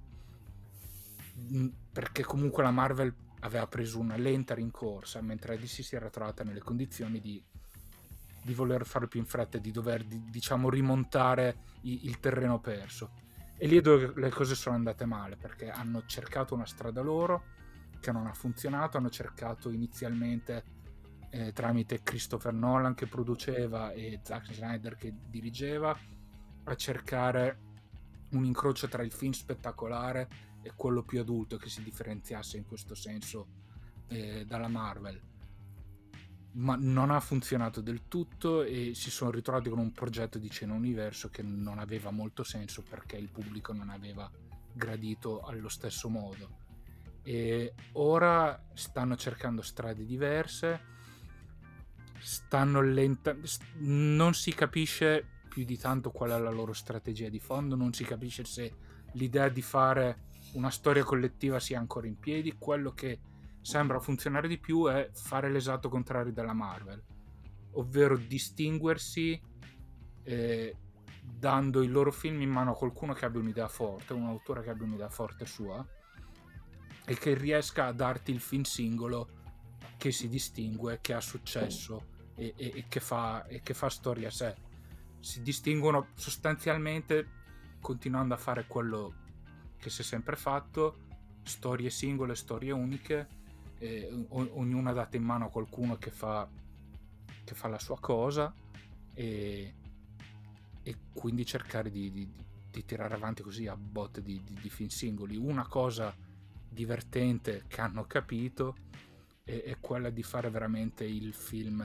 perché comunque la Marvel aveva preso una lenta rincorsa mentre DC si era trovata nelle condizioni di, di voler fare più in fretta di dover di, diciamo rimontare i, il terreno perso. E lì è dove le cose sono andate male perché hanno cercato una strada loro che non ha funzionato hanno cercato inizialmente eh, tramite Christopher Nolan che produceva e Zack Snyder che dirigeva, a cercare un incrocio tra il film spettacolare quello più adulto che si differenziasse in questo senso eh, dalla Marvel. Ma non ha funzionato del tutto e si sono ritrovati con un progetto di Cena Universo che non aveva molto senso perché il pubblico non aveva gradito allo stesso modo. E ora stanno cercando strade diverse stanno lenta non si capisce più di tanto qual è la loro strategia di fondo non si capisce se l'idea di fare una storia collettiva sia ancora in piedi quello che sembra funzionare di più è fare l'esatto contrario della Marvel ovvero distinguersi eh, dando il loro film in mano a qualcuno che abbia un'idea forte, un autore che abbia un'idea forte sua e che riesca a darti il film singolo che si distingue, che ha successo e, e, e, che, fa, e che fa storia a sé. Si distinguono sostanzialmente continuando a fare quello che si è sempre fatto, storie singole, storie uniche, eh, ognuna data in mano a qualcuno che fa, che fa la sua cosa e, e quindi cercare di, di, di, tirare avanti così a botte di, di, film singoli. Una cosa divertente che hanno capito è, è quella di fare veramente il film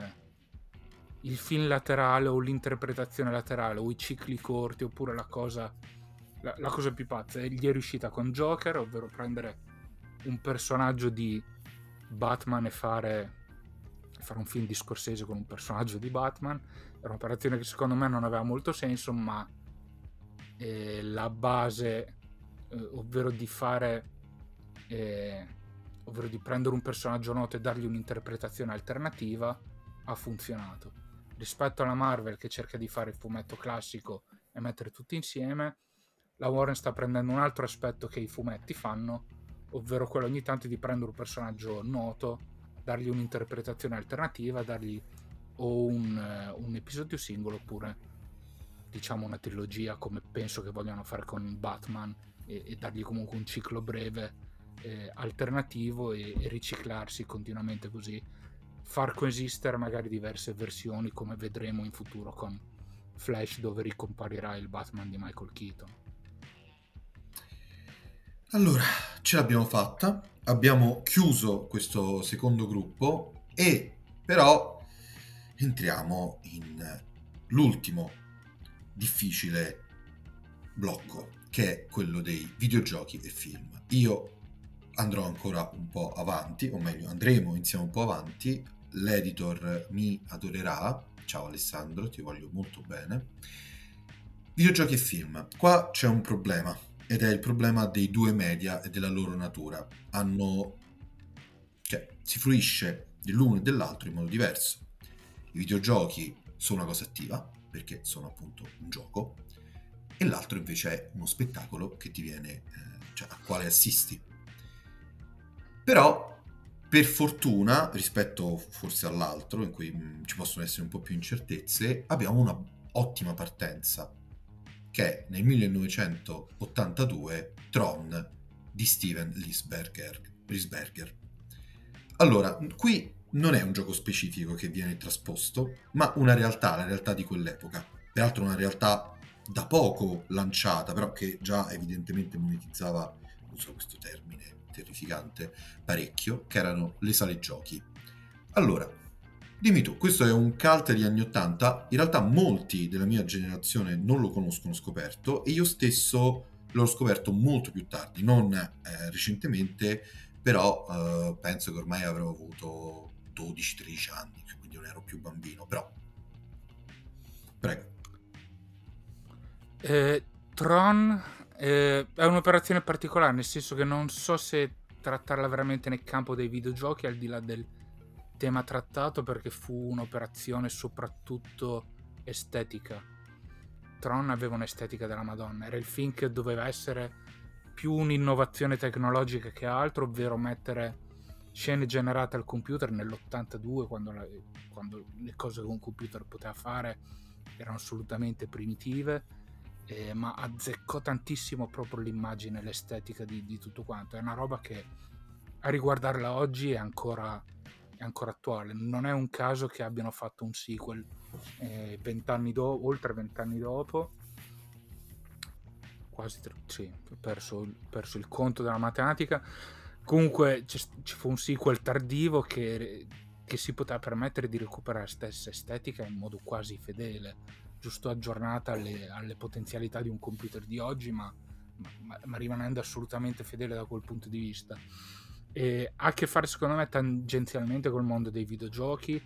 il film laterale o l'interpretazione laterale o i cicli corti oppure la cosa la, la cosa più pazza. Gli è riuscita con Joker ovvero prendere un personaggio di Batman e fare, fare un film di Scorsese con un personaggio di Batman. Era un'operazione che secondo me non aveva molto senso ma eh, la base eh, ovvero di fare eh, ovvero di prendere un personaggio noto e dargli un'interpretazione alternativa ha funzionato. Rispetto alla Marvel che cerca di fare il fumetto classico e mettere tutti insieme, la Warren sta prendendo un altro aspetto che i fumetti fanno, ovvero quello ogni tanto di prendere un personaggio noto, dargli un'interpretazione alternativa, dargli o un, uh, un episodio singolo oppure diciamo una trilogia come penso che vogliano fare con Batman e, e dargli comunque un ciclo breve eh, alternativo e, e riciclarsi continuamente così far coesistere magari diverse versioni come vedremo in futuro con Flash dove ricomparirà il Batman di Michael Keaton. Allora, ce l'abbiamo fatta, abbiamo chiuso questo secondo gruppo e però entriamo in l'ultimo difficile blocco che è quello dei videogiochi e film. Io andrò ancora un po' avanti, o meglio andremo insieme un po' avanti l'editor mi adorerà. Ciao Alessandro, ti voglio molto bene. Videogiochi e film. Qua c'è un problema ed è il problema dei due media e della loro natura. Hanno cioè si fruisce dell'uno e dell'altro in modo diverso. I videogiochi sono una cosa attiva perché sono appunto un gioco e l'altro invece è uno spettacolo che ti viene eh, cioè, a quale assisti. Però per fortuna, rispetto forse all'altro, in cui mh, mm, ci possono essere un po' più incertezze, abbiamo una ottima partenza, che nel 1982 Tron di Steven. Lisberger. Allora, qui non è un gioco specifico che viene trasposto, ma una realtà, la realtà di quell'epoca. Peraltro una realtà da poco lanciata, però che già evidentemente monetizzava, uso questo termine, terrificante parecchio, che erano le sale giochi. Allora, dimmi tu, questo è un cult degli anni 80, in realtà molti della mia generazione non lo conoscono scoperto e io stesso l'ho scoperto molto più tardi, non eh, recentemente, però eh, penso che ormai avrò avuto 12-13 anni, quindi non ero più bambino, però... Prego. Eh, Tron eh, è un'operazione particolare, nel senso che non so se trattarla veramente nel campo dei videogiochi al di là del tema trattato perché fu un'operazione soprattutto estetica. Tron aveva un'estetica della Madonna, era il film che doveva essere più un'innovazione tecnologica che altro, ovvero mettere scene generate al computer nell'82 quando, la, quando le cose che un computer poteva fare erano assolutamente primitive eh, ma azzeccò tantissimo proprio l'immagine, l'estetica di, di, tutto quanto. È una roba che a riguardarla oggi è ancora, ancora attuale. Non è un caso che abbiano fatto un sequel eh, do- oltre vent'anni dopo. Quasi tre, sì, ho perso, perso, il conto della matematica. Comunque ci fu un sequel tardivo che, che si poteva permettere di recuperare la stessa estetica in modo quasi fedele giusto aggiornata alle, alle potenzialità di un computer di oggi, ma, ma, ma, rimanendo assolutamente fedele da quel punto di vista. E ha a che fare secondo me tangenzialmente col mondo dei videogiochi,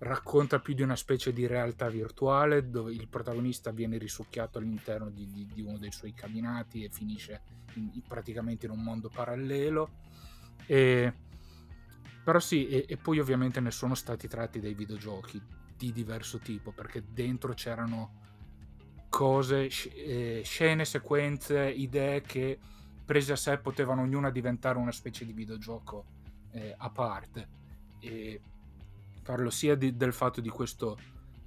racconta più di una specie di realtà virtuale dove il protagonista viene risucchiato all'interno di, di, di uno dei suoi cabinati e finisce in, in, praticamente in un mondo parallelo. E, però sì, e, e, poi ovviamente ne sono stati tratti dei videogiochi di diverso tipo, perché dentro c'erano cose, eh, scene, sequenze, idee che prese a sé potevano ognuna diventare una specie di videogioco eh, a parte. E parlo sia di, del fatto di questo,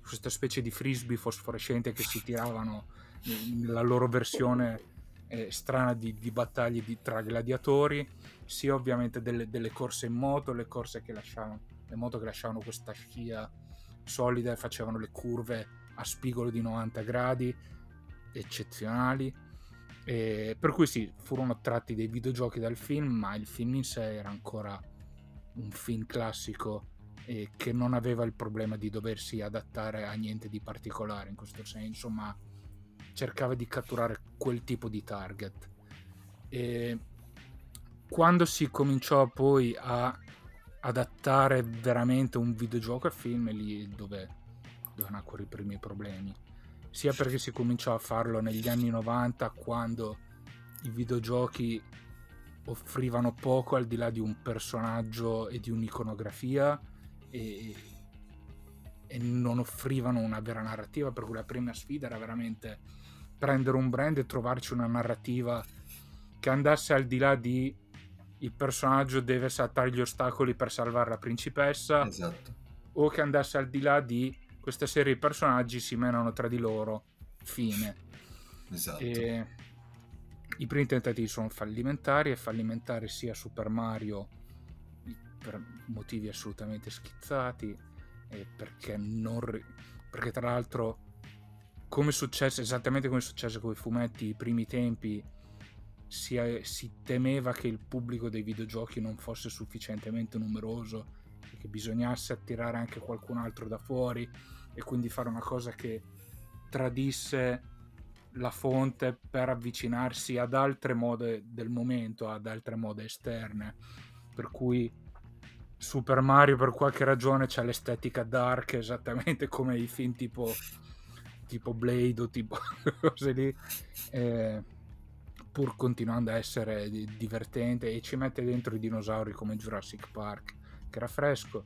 questa specie di frisbee fosforescente che si tiravano nella loro versione eh, strana di, di battaglie di, tra gladiatori, sia ovviamente delle, delle, corse in moto, le corse che lasciavano, le moto che lasciavano questa scia solida e facevano le curve a spigolo di 90 gradi eccezionali. E per cui sì, furono tratti dei videogiochi dal film, ma il film in sé era ancora un film classico e che non aveva il problema di doversi adattare a niente di particolare in questo senso, ma cercava di catturare quel tipo di target. E quando si cominciò poi a adattare veramente un videogioco a film, è lì dove, dove nacquero i primi problemi. Sia perché si cominciò a farlo negli anni 90, quando i videogiochi offrivano poco al di là di un personaggio e di un'iconografia e, e non offrivano una vera narrativa, per cui la prima sfida era veramente prendere un brand e trovarci una narrativa che andasse al di là di il personaggio deve saltare gli ostacoli per salvare la principessa esatto. o che andasse al di là di questa serie di personaggi si menano tra di loro. Fine. Esatto. e i primi tentativi sono fallimentari e fallimentari sia Super Mario per motivi assolutamente schizzati e perché non perché tra l'altro come successe esattamente come successe con i fumetti i primi tempi si, si, temeva che il pubblico dei videogiochi non fosse sufficientemente numeroso e che bisognasse attirare anche qualcun altro da fuori e quindi fare una cosa che tradisse la fonte per avvicinarsi ad altre mode del momento, ad altre mode esterne. Per cui Super Mario per qualche ragione c'ha l'estetica dark esattamente come i film tipo, tipo Blade o tipo cose lì. Eh, pur continuando a essere divertente e ci mette dentro i dinosauri come Jurassic Park che era fresco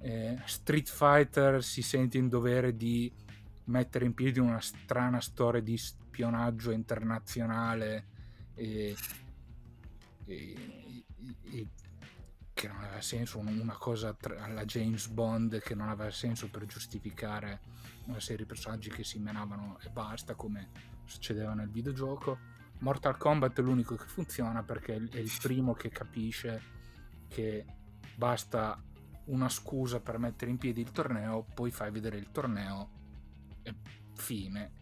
eh, Street Fighter si sente in dovere di mettere in piedi una strana storia di spionaggio internazionale e, e, e che non aveva senso una cosa alla James Bond che non aveva senso per giustificare una serie di personaggi che si menavano e basta come succedeva nel videogioco. Mortal Kombat è l'unico che funziona perché è il primo che capisce che basta una scusa per mettere in piedi il torneo, poi fai vedere il torneo e fine.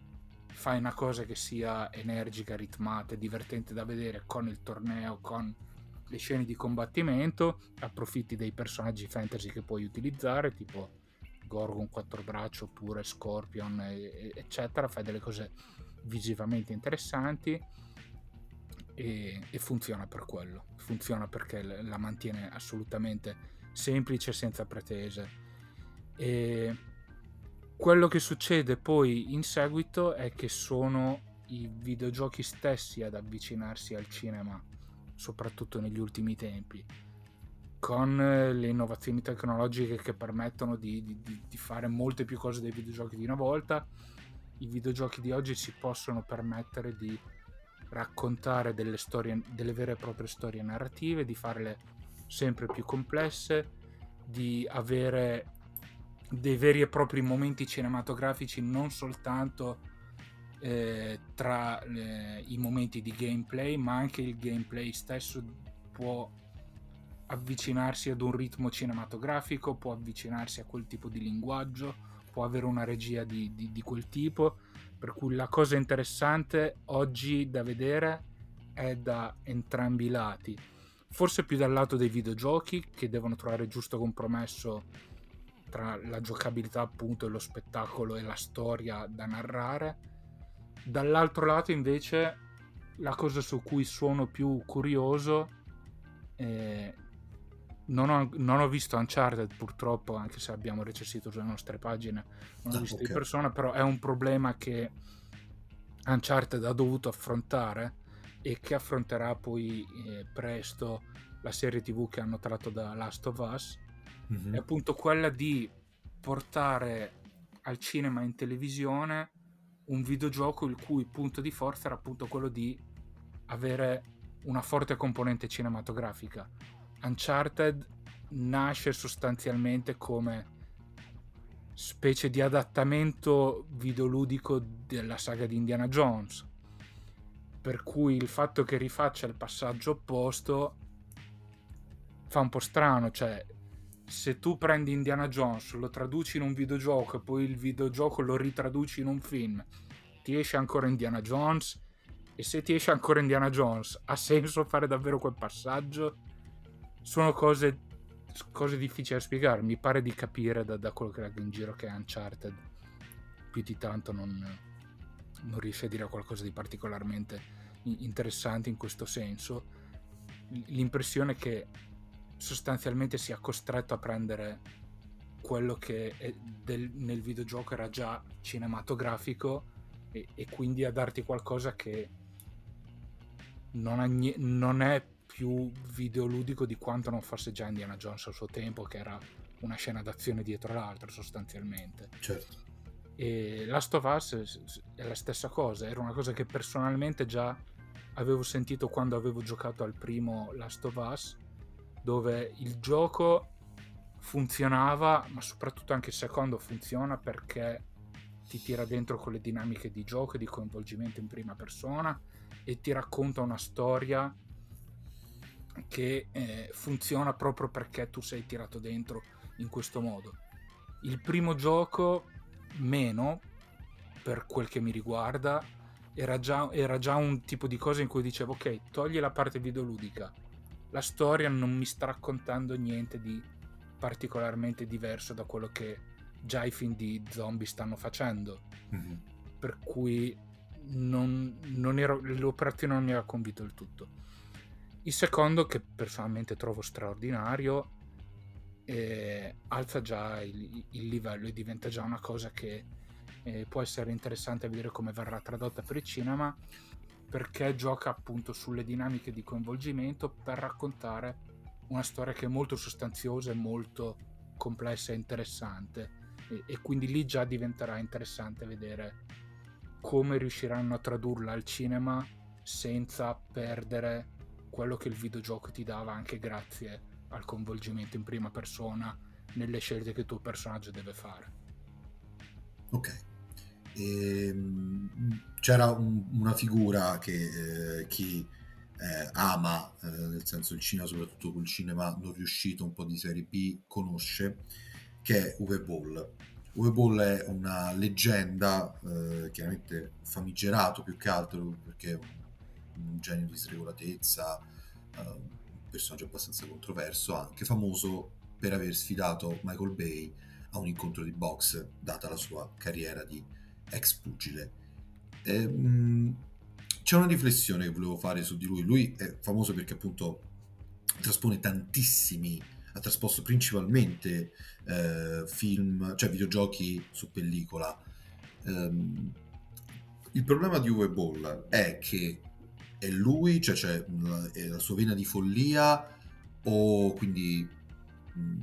Fai una cosa che sia energica, ritmata e divertente da vedere con il torneo, con le scene di combattimento, approfitti dei personaggi fantasy che puoi utilizzare, tipo Gorgon quattro braccia oppure Scorpion, eccetera, fai delle cose visivamente interessanti e, e funziona per quello, funziona perché la mantiene assolutamente semplice senza pretese. E quello che succede poi in seguito è che sono i videogiochi stessi ad avvicinarsi al cinema, soprattutto negli ultimi tempi, con le innovazioni tecnologiche che permettono di, di, di, fare molte più cose dei videogiochi di una volta. I videogiochi di oggi si possono permettere di raccontare delle storie, delle vere e proprie storie narrative, di farle sempre più complesse, di avere dei veri e propri momenti cinematografici non soltanto eh, tra eh, i momenti di gameplay, ma anche il gameplay stesso può avvicinarsi ad un ritmo cinematografico, può avvicinarsi a quel tipo di linguaggio, può avere una regia di, di, di quel tipo per cui la cosa interessante oggi da vedere è da entrambi i lati. Forse più dal lato dei videogiochi che devono trovare il giusto compromesso tra la giocabilità appunto e lo spettacolo e la storia da narrare. Dall'altro lato invece la cosa su cui sono più curioso è non ho, non ho, visto Uncharted purtroppo, anche se abbiamo recensito sulle nostre pagine, non ho ah, visto okay. di persona, però è un problema che Uncharted ha dovuto affrontare e che affronterà poi eh, presto la serie tv che hanno tratto da Last of Us. Mm-hmm. È appunto quella di portare al cinema e in televisione un videogioco il cui punto di forza era appunto quello di avere una forte componente cinematografica. Uncharted nasce sostanzialmente come specie di adattamento videoludico della saga di Indiana Jones. Per cui il fatto che rifaccia il passaggio opposto fa un po' strano, cioè se tu prendi Indiana Jones, lo traduci in un videogioco e poi il videogioco lo ritraduci in un film, ti esce ancora Indiana Jones e se ti esce ancora Indiana Jones, ha senso fare davvero quel passaggio? Sono cose, cose difficili da spiegare, mi pare di capire da, da quello che leggo in giro che è Uncharted, più di tanto non, non riesce a dire qualcosa di particolarmente interessante in questo senso. L'impressione che sostanzialmente sia costretto a prendere quello che del, nel videogioco era già cinematografico e, e, quindi a darti qualcosa che non, nie- non, è più videoludico di quanto non fosse già Indiana Jones al suo tempo, che era una scena d'azione dietro l'altra sostanzialmente. Certo. E Last of Us è la stessa cosa, era una cosa che personalmente già avevo sentito quando avevo giocato al primo Last of Us dove il gioco funzionava, ma soprattutto anche il secondo funziona perché ti tira dentro con le dinamiche di gioco e di coinvolgimento in prima persona e ti racconta una storia che eh, funziona proprio perché tu sei tirato dentro in questo modo. Il primo gioco, meno, per quel che mi riguarda, era già, era già un tipo di cosa in cui dicevo ok, togli la parte videoludica, la storia non mi sta raccontando niente di particolarmente diverso da quello che già i film di zombie stanno facendo. Mm-hmm. Per cui non, non ero, l'operazione non mi ha convinto del tutto. Il secondo, che personalmente trovo straordinario, eh, alza già il, il, livello e diventa già una cosa che eh, può essere interessante a vedere come verrà tradotta per il cinema perché gioca appunto sulle dinamiche di coinvolgimento per raccontare una storia che è molto sostanziosa e molto complessa e interessante. E, e quindi lì già diventerà interessante vedere come riusciranno a tradurla al cinema senza perdere quello che il videogioco ti dava anche grazie al coinvolgimento in prima persona nelle scelte che il tuo personaggio deve fare. Ok. Ehm, c'era un, una figura che eh, chi eh, ama, eh, nel senso il cinema, soprattutto col cinema non riuscito, un po' di serie B, conosce, che è Uwe Boll. Uwe Boll è una leggenda, eh, chiaramente famigerato più che altro perché è un, un genio di sregolatezza, eh, personaggio abbastanza controverso, anche famoso per aver sfidato Michael Bay a un incontro di box, data la sua carriera di ex pugile. E, mh, mm, c'è una riflessione che volevo fare su di lui. Lui è famoso perché appunto traspone tantissimi, ha trasposto principalmente eh, film, cioè videogiochi su pellicola. Um, il problema di Uwe Boll è che è lui, cioè c'è cioè, la sua vena di follia? O quindi mh, mm,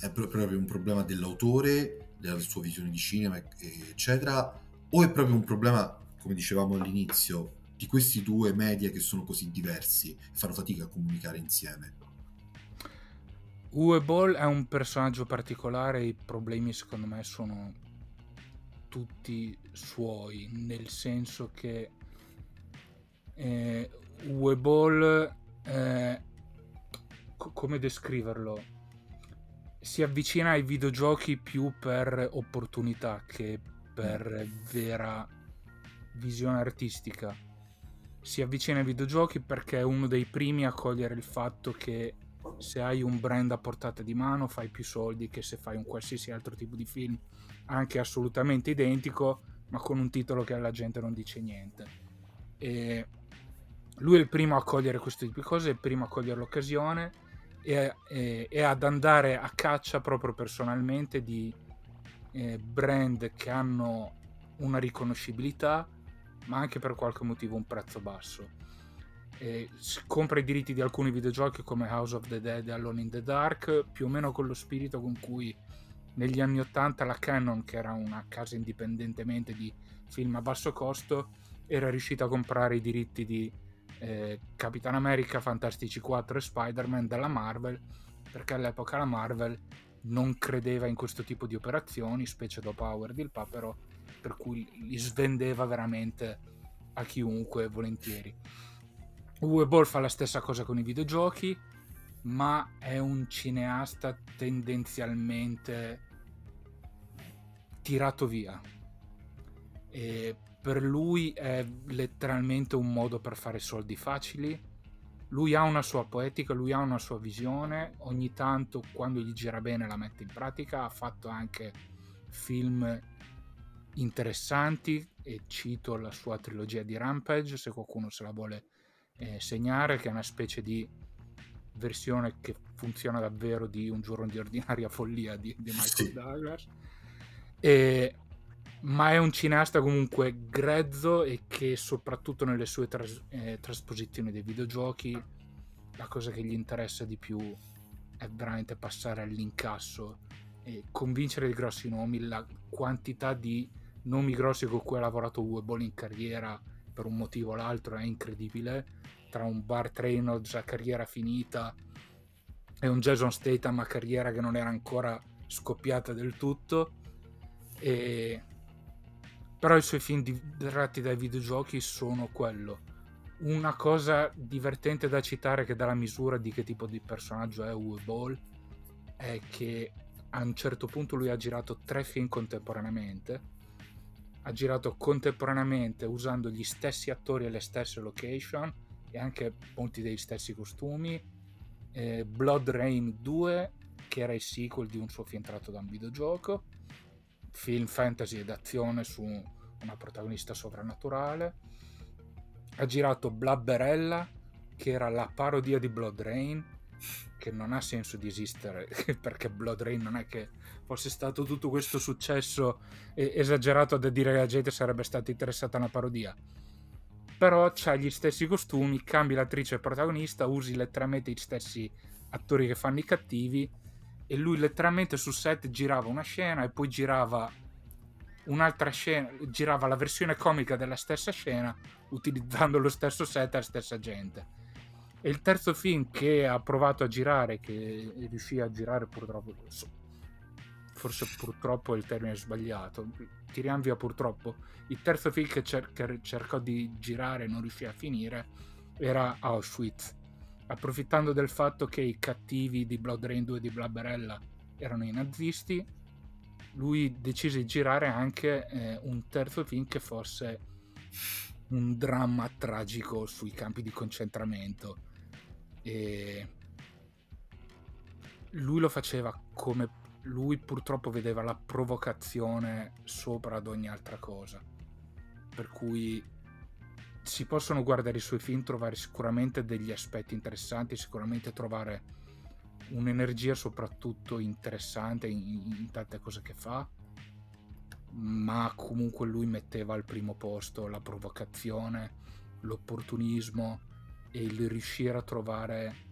è proprio un problema dell'autore della sua visione di cinema, eccetera, o è proprio un problema, come dicevamo all'inizio, di questi due media che sono così diversi e fanno fatica a comunicare insieme? Uwe Ball è un personaggio particolare, i problemi secondo me sono tutti suoi, nel senso che eh, Uwe Ball, eh, co- come descriverlo? si avvicina ai videogiochi più per opportunità che per vera visione artistica. Si avvicina ai videogiochi perché è uno dei primi a cogliere il fatto che se hai un brand a portata di mano fai più soldi che se fai un qualsiasi altro tipo di film, anche assolutamente identico, ma con un titolo che alla gente non dice niente. E lui è il primo a cogliere questo tipo di cose, è il primo a cogliere l'occasione e, e, e ad andare a caccia proprio personalmente di eh, brand che hanno una riconoscibilità ma anche per qualche motivo un prezzo basso. Eh, compra i diritti di alcuni videogiochi come House of the Dead e Alone in the Dark più o meno con lo spirito con cui negli anni 80 la Canon, che era una casa indipendentemente di film a basso costo, era riuscita a comprare i diritti di eh, Capitan America, Fantastici 4 e Spider-Man dalla Marvel, perché all'epoca la Marvel non credeva in questo tipo di operazioni, specie dopo Howard il Papero, per cui li svendeva veramente a chiunque volentieri. Uwe Boll fa la stessa cosa con i videogiochi, ma è un cineasta tendenzialmente tirato via. E per lui è letteralmente un modo per fare soldi facili. Lui ha una sua poetica, lui ha una sua visione, ogni tanto quando gli gira bene la mette in pratica, ha fatto anche film interessanti e cito la sua trilogia di Rampage se qualcuno se la vuole eh, segnare, che è una specie di versione che funziona davvero di Un giorno di ordinaria follia di, di Michael sì. Douglas. E, ma è un cineasta comunque grezzo e che soprattutto nelle sue tras- eh, trasposizioni dei videogiochi la cosa che gli interessa di più è veramente passare all'incasso e convincere i grossi nomi, la quantità di nomi grossi con cui ha lavorato Uwe in carriera per un motivo o l'altro è incredibile. Tra un Bart Reynolds a carriera finita e un Jason Statham a carriera che non era ancora scoppiata del tutto. E... però i suoi film tratti dai videogiochi sono quello. Una cosa divertente da citare che dà la misura di che tipo di personaggio è Uwe Ball è che a un certo punto lui ha girato tre film contemporaneamente. Ha girato contemporaneamente usando gli stessi attori e le stesse location e anche molti degli stessi costumi. Eh, Blood Rain 2, che era il sequel di un suo film tratto da un videogioco, film fantasy ed azione su una protagonista sovrannaturale. Ha girato Blabberella, che era la parodia di Blood Rain, che non ha senso di esistere perché Blood Rain non è che fosse stato tutto questo successo esagerato da dire che la gente sarebbe stata interessata a una parodia però c'ha gli stessi costumi, cambi l'attrice protagonista, usi letteralmente gli stessi attori che fanno i cattivi e lui letteralmente su set girava una scena e poi girava un'altra scena, girava la versione comica della stessa scena utilizzando lo stesso set e la stessa gente. E il terzo film che ha provato a girare, che riuscì a girare purtroppo, forse purtroppo è il termine sbagliato, tiriamo via purtroppo, il terzo film che, cer- che cercò di girare e non riuscì a finire era Auschwitz, approfittando del fatto che i cattivi di Blood Rain 2 di Blabberella erano i nazisti, lui decise di girare anche eh, un terzo film che fosse un dramma tragico sui campi di concentramento e lui lo faceva come lui purtroppo vedeva la provocazione sopra ad ogni altra cosa. Per cui si possono guardare i suoi film, trovare sicuramente degli aspetti interessanti, sicuramente trovare un'energia soprattutto interessante in, in tante cose che fa, ma comunque lui metteva al primo posto la provocazione, l'opportunismo e il riuscire a trovare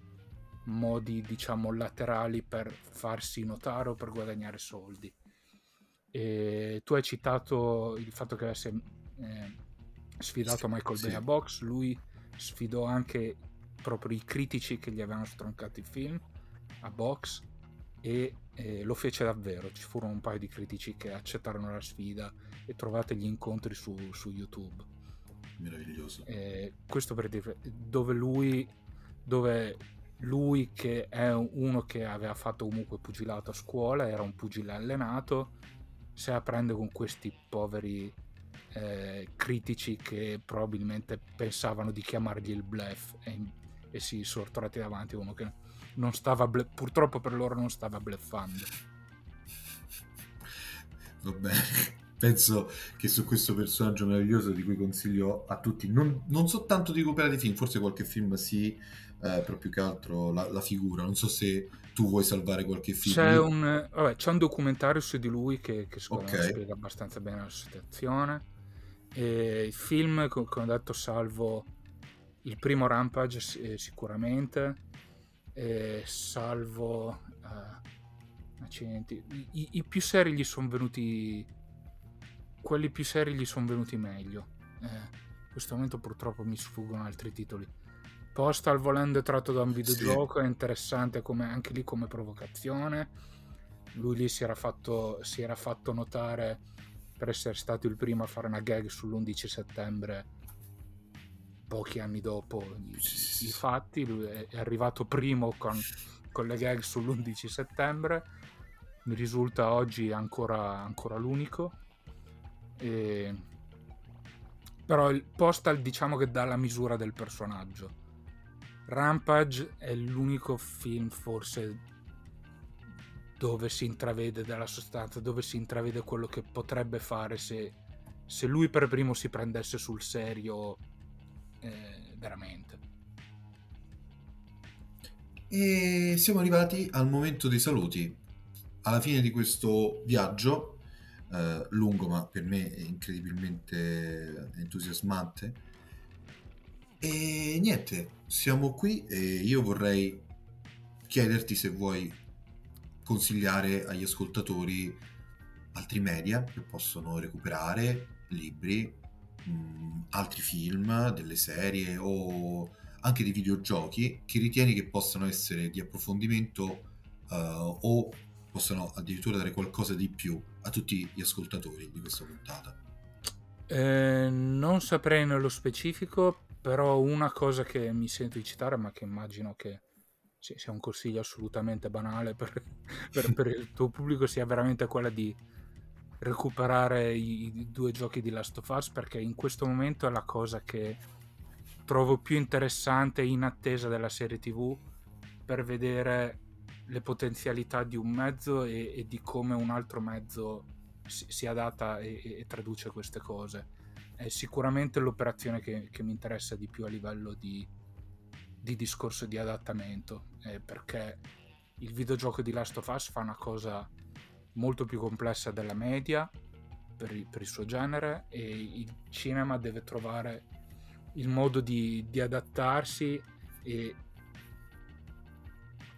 modi diciamo laterali per farsi notare o per guadagnare soldi. E tu hai citato il fatto che avesse eh, sfidato Michael sì. Bay a box, lui sfidò anche proprio i critici che gli avevano stroncato il film a box e eh, lo fece davvero. Ci furono un paio di critici che accettarono la sfida e trovate gli incontri su, su YouTube. Meraviglioso. Eh, questo per dire dove lui, dove lui che è uno che aveva fatto comunque pugilato a scuola, era un pugile allenato, se la prende con questi poveri eh, critici che probabilmente pensavano di chiamargli il bluff e, e si sono trovati davanti uno che non stava bluff, purtroppo per loro non stava bluffando. Va bene. Penso che su questo personaggio meraviglioso di cui consiglio a tutti, non, non soltanto di recuperare film, forse qualche film sì, eh, però più che altro la, la, figura. Non so se tu vuoi salvare qualche film. C'è un, vabbè, c'è un documentario su di lui che, che secondo okay. me spiega abbastanza bene la situazione. E il film, come ho detto, salvo il primo Rampage eh, sicuramente, e salvo uh, accidenti. I, I, più seri gli sono venuti. Quelli più seri gli sono venuti meglio. Eh, in questo momento purtroppo mi sfuggono altri titoli. Postal volendo tratto da un videogioco sì. è interessante come, anche lì come provocazione. Lui lì si era, fatto, si era fatto notare per essere stato il primo a fare una gag sull'11 settembre pochi anni dopo i, i fatti. Lui è, arrivato primo con, con le gag sull'11 settembre mi risulta oggi ancora, ancora l'unico. E... Però il Postal diciamo che dà la misura del personaggio. Rampage è l'unico film forse dove si intravede della sostanza, dove si intravede quello che potrebbe fare se, se lui per primo si prendesse sul serio eh, veramente. E siamo arrivati al momento dei saluti alla fine di questo viaggio, eh, lungo ma per me incredibilmente entusiasmante, e niente, siamo qui e io vorrei chiederti se vuoi consigliare agli ascoltatori altri media che possono recuperare, libri, mh, altri film, delle serie o anche dei videogiochi che ritieni che possano essere di approfondimento uh, o possano addirittura dare qualcosa di più a tutti gli ascoltatori di questa puntata? Eh, non saprei nello specifico, però una cosa che mi sento di citare, ma che immagino che sia un consiglio assolutamente banale per, per, per il tuo pubblico, sia veramente quella di recuperare i, i, due giochi di Last of Us, perché in questo momento è la cosa che trovo più interessante in attesa della serie TV per vedere le potenzialità di un mezzo e, e di come un altro mezzo si, si adatta e, e, traduce queste cose. È sicuramente l'operazione che, che mi interessa di più a livello di, di discorso di adattamento, eh, perché il videogioco di Last of Us fa una cosa molto più complessa della media per il, per il suo genere e il cinema deve trovare il modo di, di adattarsi e,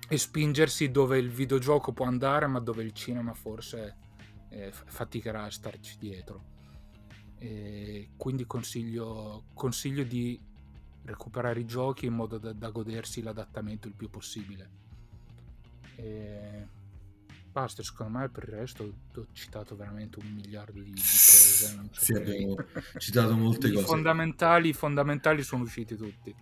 e spingersi dove il videogioco può andare, ma dove il cinema forse eh, faticherà a starci dietro. E quindi consiglio, consiglio di recuperare i giochi in modo da, da godersi l'adattamento il più possibile. E basta, secondo me per il resto ho citato veramente un miliardo di, di cose. Non so sì, abbiamo citato molte I cose. Fondamentali, fondamentali sono usciti tutti.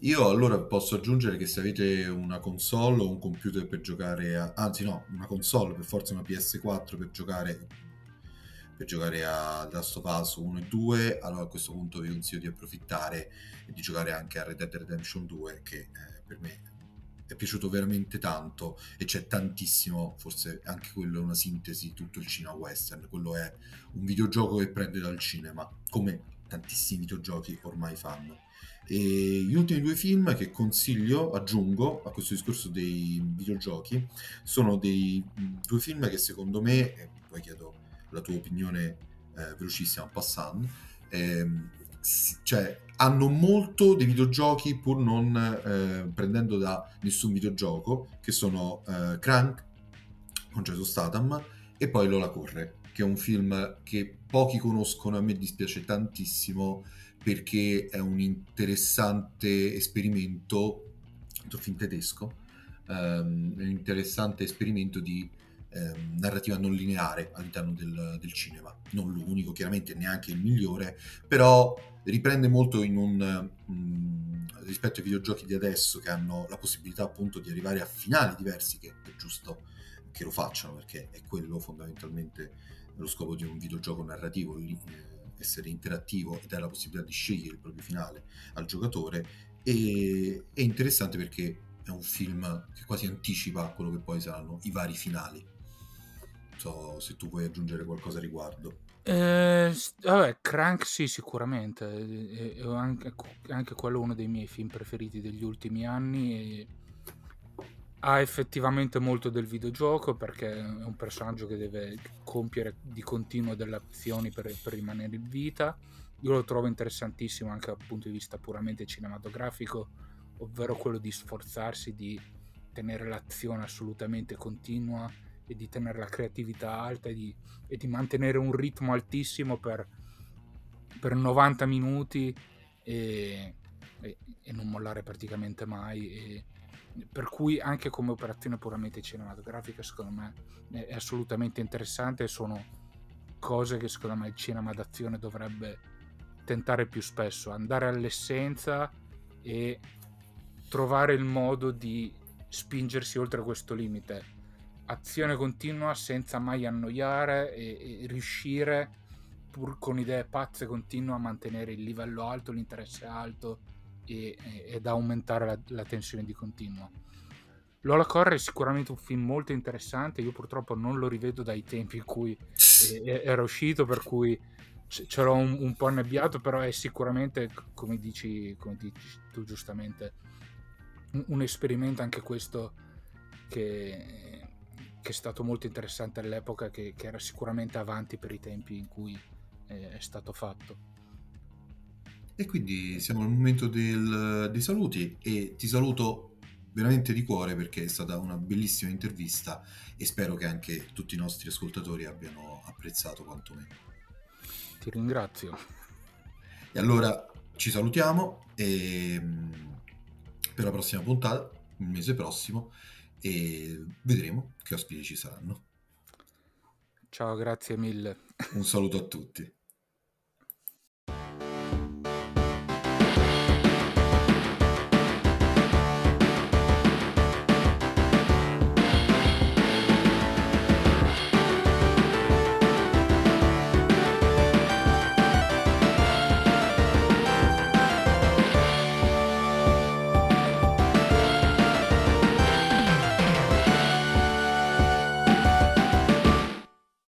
Io allora posso aggiungere che se avete una console o un computer per giocare a... anzi no, una console per forza una PS4 per giocare per giocare a Last of Us 1 e 2, allora a questo punto vi consiglio di approfittare e di giocare anche a Red Dead Redemption 2 che eh, per me è piaciuto veramente tanto e c'è tantissimo, forse anche quello è una sintesi di tutto il cinema western, quello è un videogioco che prende dal cinema, come tantissimi videogiochi ormai fanno. E gli ultimi due film che consiglio, aggiungo a questo discorso dei videogiochi, sono dei due film che secondo me, e poi chiedo la tua opinione eh, velocissima, passando, ehm, cioè hanno molto dei videogiochi pur non eh, prendendo da nessun videogioco, che sono eh, Crank con Jason Statham e poi Lola Corre, che è un film che pochi conoscono, a me dispiace tantissimo perché è un interessante esperimento, un film tedesco, um, un interessante esperimento di um, narrativa non lineare all'interno del, del, cinema. Non l'unico, chiaramente neanche il migliore, però riprende molto in un, um, rispetto ai videogiochi di adesso che hanno la possibilità appunto di arrivare a finali diversi, che è giusto che lo facciano, perché è quello fondamentalmente lo scopo di un videogioco narrativo. Eh, essere interattivo e dare la possibilità di scegliere il proprio finale al giocatore e è interessante perché è un film che quasi anticipa quello che poi saranno i vari finali so se tu vuoi aggiungere qualcosa a riguardo eh, vabbè, Crank sì, sicuramente. È, è anche, anche, quello uno dei miei film preferiti degli ultimi anni. E ha effettivamente molto del videogioco perché è un personaggio che deve compiere di continuo delle azioni per, per rimanere in vita. Io lo trovo interessantissimo anche dal punto di vista puramente cinematografico, ovvero quello di sforzarsi di tenere l'azione assolutamente continua e di tenere la creatività alta e di, e di mantenere un ritmo altissimo per, per 90 minuti e, e, e, non mollare praticamente mai. per cui anche come operazione puramente cinematografica secondo me è assolutamente interessante e sono cose che secondo me il cinema d'azione dovrebbe tentare più spesso, andare all'essenza e trovare il modo di spingersi oltre questo limite. Azione continua senza mai annoiare e, e riuscire, pur con idee pazze, continue a mantenere il livello alto, l'interesse alto e, ed aumentare la, la tensione di continuo. Lola Corre è sicuramente un film molto interessante, io purtroppo non lo rivedo dai tempi in cui era uscito, per cui ce l'ho un, un, po' annebbiato, però è sicuramente, come dici, come dici tu giustamente, un, un, esperimento anche questo che, che, è stato molto interessante all'epoca, che, che, era sicuramente avanti per i tempi in cui è, è stato fatto. E quindi siamo al momento del, dei saluti e ti saluto veramente di cuore perché è stata una bellissima intervista e spero che anche tutti i nostri ascoltatori abbiano apprezzato quantomeno. Ti ringrazio. E allora ci salutiamo e mm, per la prossima puntata, il mese prossimo, e vedremo che ospiti ci saranno. Ciao, grazie mille. Un saluto a tutti.